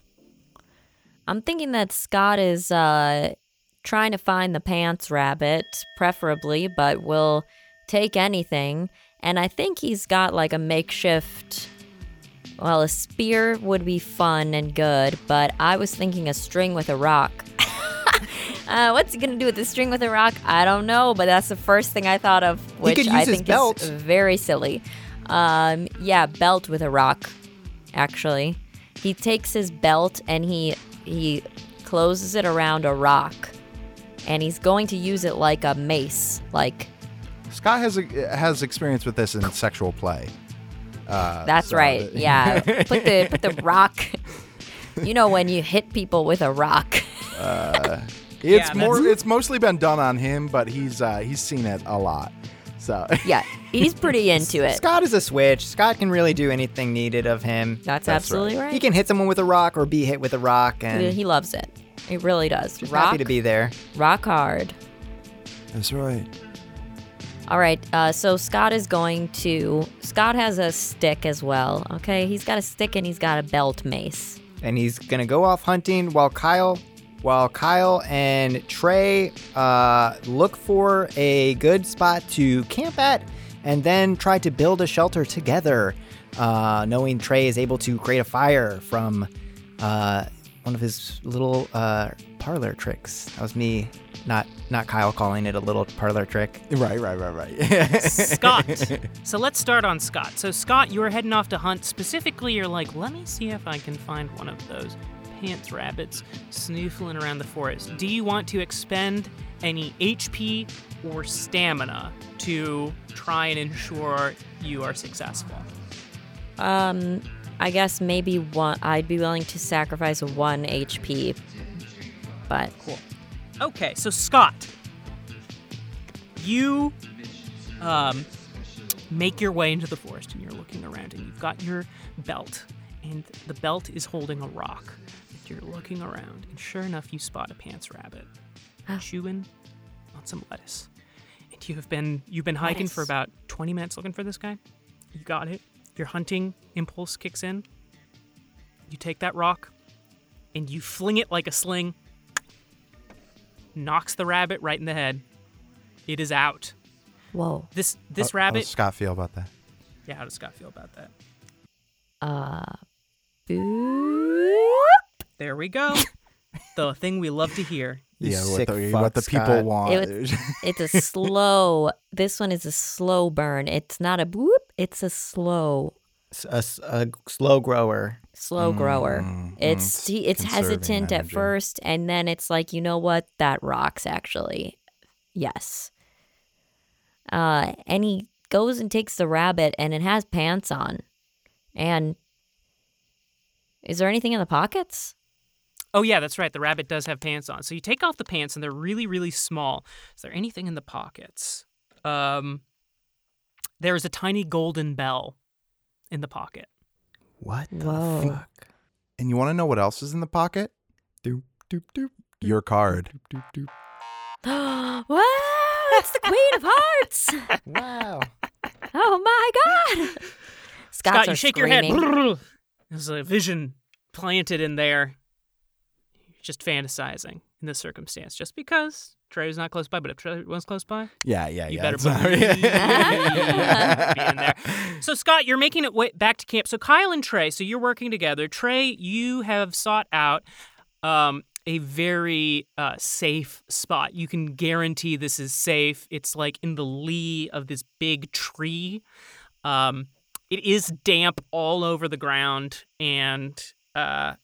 Speaker 2: I'm thinking that Scott is uh, trying to find the pants rabbit, preferably, but will take anything. And I think he's got like a makeshift. Well, a spear would be fun and good, but I was thinking a string with a rock. uh, what's he gonna do with the string with a rock? I don't know, but that's the first thing I thought of, which I think is very silly. Um, yeah, belt with a rock. Actually, he takes his belt and he he closes it around a rock, and he's going to use it like a mace, like
Speaker 8: Scott has a, has experience with this in sexual play. Uh,
Speaker 2: That's
Speaker 8: so-
Speaker 2: right. Yeah. Put the put the rock. You know when you hit people with a rock.
Speaker 8: It's
Speaker 1: Yeah,
Speaker 8: more. It's mostly been done on him, but he's uh, he's seen it a lot. So
Speaker 2: Yeah, he's pretty into it.
Speaker 3: Scott is a switch. Scott can really do anything needed of him.
Speaker 2: That's,
Speaker 8: That's
Speaker 2: absolutely right.
Speaker 3: He can hit someone with a rock or be hit with a rock, and
Speaker 2: He loves it. He really does.
Speaker 3: he's
Speaker 2: rock,
Speaker 3: happy to be there.
Speaker 2: rock hard.
Speaker 5: That's right.
Speaker 2: All right. Uh, so Scott is going to. Scott has a stick as well. Okay, he's got a stick and he's got a belt mace.
Speaker 3: and he's gonna go off hunting while Kyle, while Kyle and Trey uh, look for a good spot to camp at, and then try to build a shelter together. Uh, knowing Trey is able to create a fire from uh, one of his little uh, parlor tricks. That was me, not not Kyle calling it a little parlor trick.
Speaker 8: right, right, right, right.
Speaker 1: Scott. so let's start on Scott. So Scott, you are heading off to hunt. Specifically, you're like, let me see if I can find one of those pants rabbits snoofling around the forest. Do you want to expend any HP or stamina to try and ensure you are successful?
Speaker 2: Um, I guess maybe one. I'd be willing to sacrifice one HP, but
Speaker 1: Cool. Okay, so Scott, you um, make your way into the forest and you're looking around and you've got your belt and the belt is holding a rock. And you're looking around and sure enough, you spot a pants rabbit
Speaker 2: Oh.
Speaker 1: chewing on some lettuce. And you have been you've been hiking for about 20 minutes looking for this guy. You got it. Your hunting impulse kicks in. You take that rock and you fling it like a sling knocks the rabbit right in the head. It is out.
Speaker 2: whoa.
Speaker 1: This this
Speaker 8: How- How does Scott feel about that?
Speaker 1: yeah, how does Scott feel about that?
Speaker 2: Uh, boop.
Speaker 1: There we go. the thing we love to hear.
Speaker 3: You
Speaker 8: yeah, what the,
Speaker 3: fuck,
Speaker 8: what the people
Speaker 3: Scott.
Speaker 8: want.
Speaker 2: It It's a slow. this one is a slow burn. It's not a boop. It's a slow,
Speaker 3: S- A, s- a slow grower.
Speaker 2: slow grower.
Speaker 8: Mm,
Speaker 2: It's
Speaker 8: mm,
Speaker 2: he, it's
Speaker 8: conserving
Speaker 2: hesitant at first, and then it's like, you know what? That rocks. Actually, yes. Uh, and he goes and takes the rabbit, and it has pants on. And is there anything in the pockets?
Speaker 1: Oh yeah, that's right. The rabbit does have pants on. So you take off the pants and they're really really small. Is there anything in the pockets? Um there's a tiny golden bell in the pocket.
Speaker 3: What the
Speaker 2: Whoa.
Speaker 3: fuck?
Speaker 8: And you want to know what else is in the pocket?
Speaker 3: Doop, doop, doop,
Speaker 8: Your card.
Speaker 3: doop, doop. doop.
Speaker 2: wow, it's the Queen of Hearts!
Speaker 3: Wow.
Speaker 2: Oh my God! Scots
Speaker 1: Scott, you shake
Speaker 2: screaming.
Speaker 1: your head. There's a vision planted in there. Just fantasizing in this circumstance. Just because Trey was not close by, but if Trey was close by,
Speaker 8: Yeah, yeah,
Speaker 1: You
Speaker 8: yeah.
Speaker 1: better
Speaker 8: not-
Speaker 1: be in there. So Scott, you're making it way back to camp. So Kyle and Trey, so you're working together. Trey, you have sought out um, a very uh, safe spot. You can guarantee this is safe. It's like in the lee of this big tree. Um, it is damp all over the ground, and uh,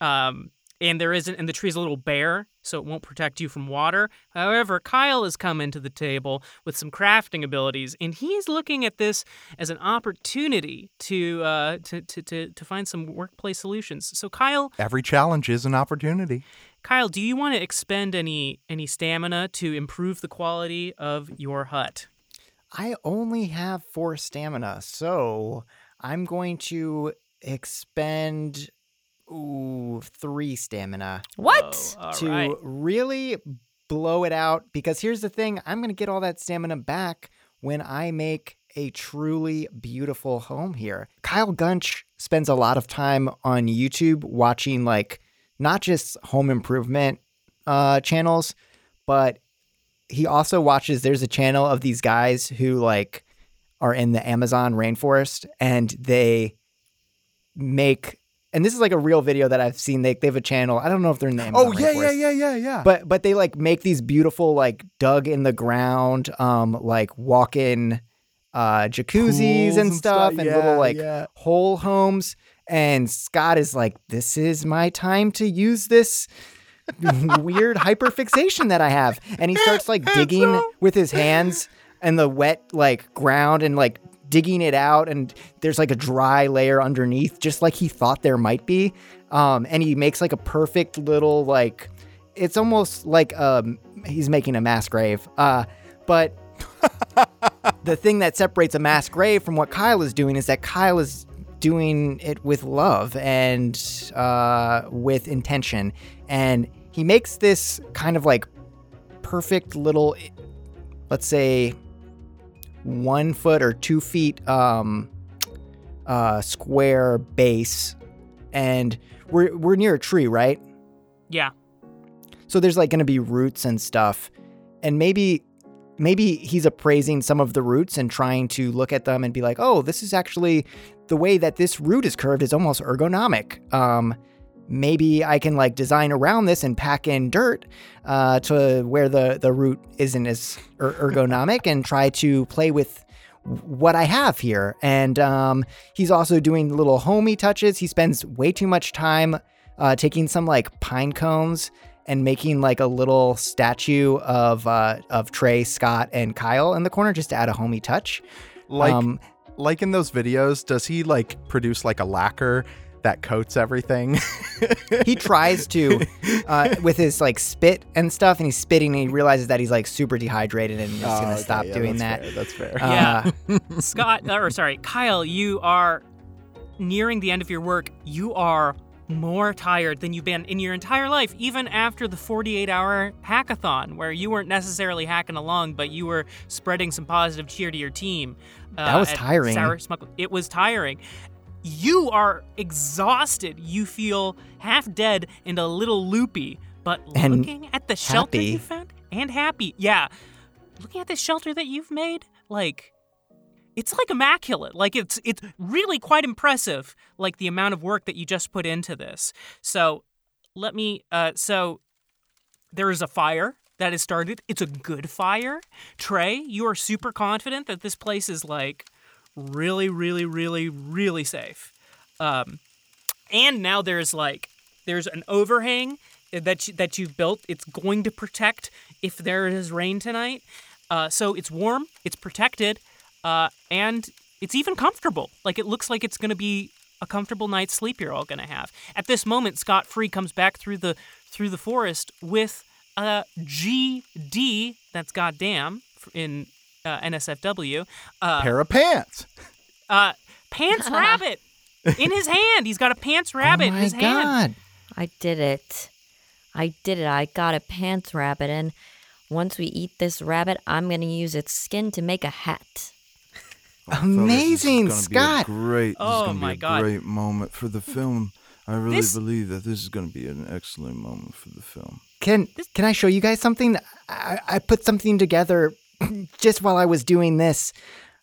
Speaker 1: um, and there isn't, and the tree's a little bare, so it won't protect you from water. However, Kyle has come into the table with some crafting abilities, and he's looking at this as an opportunity to uh, to, to to to find some workplace solutions. So, Kyle,
Speaker 8: Every challenge is an opportunity.
Speaker 1: Kyle, do you want to expend any any stamina to improve the quality of your hut?
Speaker 3: I only have four stamina, so I'm going to expend ooh three stamina
Speaker 2: What?
Speaker 1: Oh,
Speaker 3: to
Speaker 1: right.
Speaker 3: really blow it out. Because here's the thing: I'm going to get all that stamina back when I make a truly beautiful home here. Kyle Gunch spends a lot of time on YouTube watching like not just home improvement uh, channels, but he also watches. There's a channel of these guys who like are in the Amazon rainforest and they make. And this is like a real video that I've seen. They, they have a channel. I don't know if they're in the Amazon
Speaker 8: Oh yeah, yeah, yeah, yeah, yeah.
Speaker 3: but but they like make these beautiful like dug in the ground um like walk-in uh jacuzzis and
Speaker 8: and
Speaker 3: stuff and little like
Speaker 8: yeah.
Speaker 3: whole homes and Scott is like this is my time to use this weird hyperfixation that I have and he starts like digging with his hands and the wet like ground and like digging it out and there's like a dry layer underneath just like he thought there might be um and he makes like a perfect little like it's almost like um he's making a mass grave uh but the thing that separates a mass grave from what Kyle is doing is that Kyle is doing it with love and uh, with intention. And he makes this kind of like perfect little, let's say, one foot or two feet um, uh, square base. And we're, we're near a tree, right?
Speaker 1: Yeah.
Speaker 3: So there's like going to be roots and stuff. And maybe maybe he's appraising some of the roots and trying to look at them and be like, "Oh, this is actually the way that this root is curved is almost ergonomic." Um maybe I can like design around this and pack in dirt uh, to where the the root isn't as er- ergonomic and try to play with what I have here. And um, he's also doing little homey touches. He spends way too much time uh, taking some like pine cones and making like a little statue of uh, of Trey, Scott, and Kyle in the corner just to add a homey touch.
Speaker 8: like
Speaker 3: um,
Speaker 8: like in those videos, does he like produce like a lacquer that coats everything?
Speaker 3: he tries to uh, with his like spit and stuff, and he's spitting, and he realizes that he's like super dehydrated and he's
Speaker 8: Oh,
Speaker 3: gonna
Speaker 8: okay,
Speaker 3: stop
Speaker 8: yeah,
Speaker 3: doing
Speaker 8: that's
Speaker 3: that.
Speaker 8: fair, that's fair.
Speaker 3: Uh,
Speaker 1: Yeah. Scott, or sorry, Kyle, you are nearing the end of your work. You are more tired than you've been in your entire life, even after the 48 hour hackathon, where you weren't necessarily hacking along, but you were spreading some positive cheer to your team. Uh,
Speaker 3: That was tiring.
Speaker 1: Sour Smuggle- It was tiring. You are exhausted. You feel half dead and a little loopy, but
Speaker 3: And
Speaker 1: looking at the shelter
Speaker 3: happy.
Speaker 1: you found and happy. Yeah. Looking at this shelter that you've made, like it's like immaculate. Like it's it's really quite impressive like the amount of work that you just put into this. So, let me uh so there is a fire that has started. It's a good fire. Trey, you are super confident that this place is like really really really really safe. Um and now there's like there's an overhang that you, that you've built. It's going to protect if there is rain tonight. Uh, so it's warm, it's protected, uh, and it's even comfortable. Like it looks like it's going to be a comfortable night's sleep you're all going to have. At this moment, Scott Free comes back through the through the forest with a GD. That's goddamn in uh, NSFW. Uh,
Speaker 8: Pair of pants.
Speaker 1: uh, Pants Rabbit in his hand. He's got a Pants Rabbit
Speaker 3: oh
Speaker 1: in
Speaker 3: my
Speaker 1: his hand.
Speaker 2: I did it. I did it. I got a pants rabbit, and once we eat this rabbit, I'm gonna use its skin to make a hat.
Speaker 5: Oh, fellas, this is
Speaker 3: Amazing,
Speaker 5: gonna
Speaker 3: Scott.
Speaker 5: Be a great,
Speaker 1: Oh my
Speaker 5: be a
Speaker 1: God.
Speaker 5: great moment for the film. I really
Speaker 1: This-
Speaker 5: believe that this is going to be an excellent moment for the film.
Speaker 3: Can can I show you guys something? I, I put something together just while I was doing this.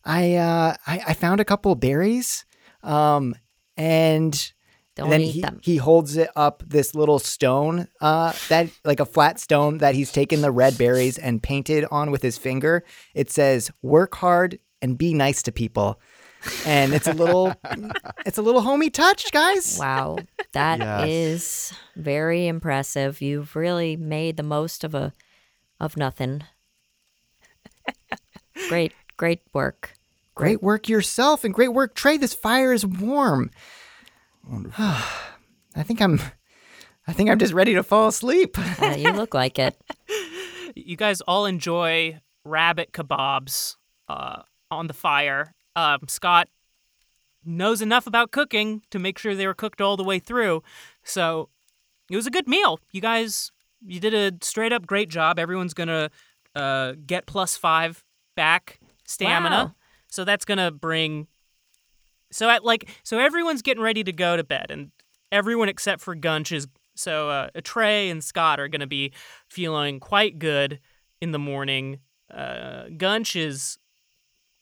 Speaker 3: I uh I, I found a couple berries, um, and
Speaker 2: Don't
Speaker 3: then
Speaker 2: eat
Speaker 3: he,
Speaker 2: them.
Speaker 3: he holds it up this little stone, uh, that like a flat stone that he's taken the red berries and painted on with his finger. It says "Work hard and be nice to people," and it's a little, it's a little homey touch, guys.
Speaker 2: Wow, that is
Speaker 8: Yes.
Speaker 2: very impressive. You've really made the most of a of nothing. Great, great work.
Speaker 3: Great work yourself, and great work, Trey. This fire is warm.
Speaker 5: Wonderful.
Speaker 3: I think I'm, I think I'm just ready to fall asleep.
Speaker 2: Uh, you look like it.
Speaker 1: You guys all enjoy rabbit kebabs uh, on the fire. Um, Scott knows enough about cooking to make sure they were cooked all the way through. So it was a good meal. You guys, you did a straight up great job. Everyone's gonna uh, get plus five back stamina.
Speaker 2: Wow.
Speaker 1: so that's gonna bring. So at like so everyone's getting ready to go to bed, and everyone except for Gunch is so uh, Trey and Scott are gonna be feeling quite good in the morning. Uh, Gunch is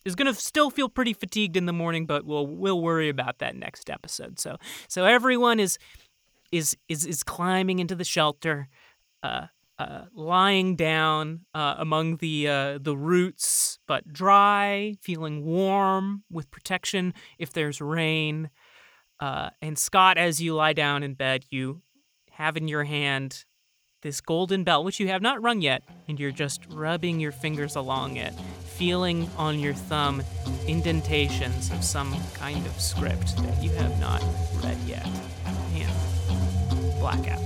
Speaker 1: is gonna still feel pretty fatigued in the morning, but we'll we'll worry about that next episode. So so everyone is is is is climbing into the shelter. Uh, uh, lying down uh, among the uh, the roots, but dry, feeling warm with protection if there's rain. Uh, and Scott, as you lie down in bed, you have in your hand this golden bell, which you have not rung yet, and you're just rubbing your fingers along it, feeling on your thumb indentations of some kind of script that you have not read yet. Blackout.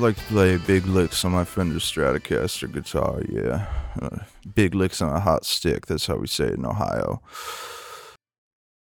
Speaker 5: Like to play big licks on my Fender Stratocaster guitar. Yeah, uh, big licks on a hot stick. That's how we say it in Ohio.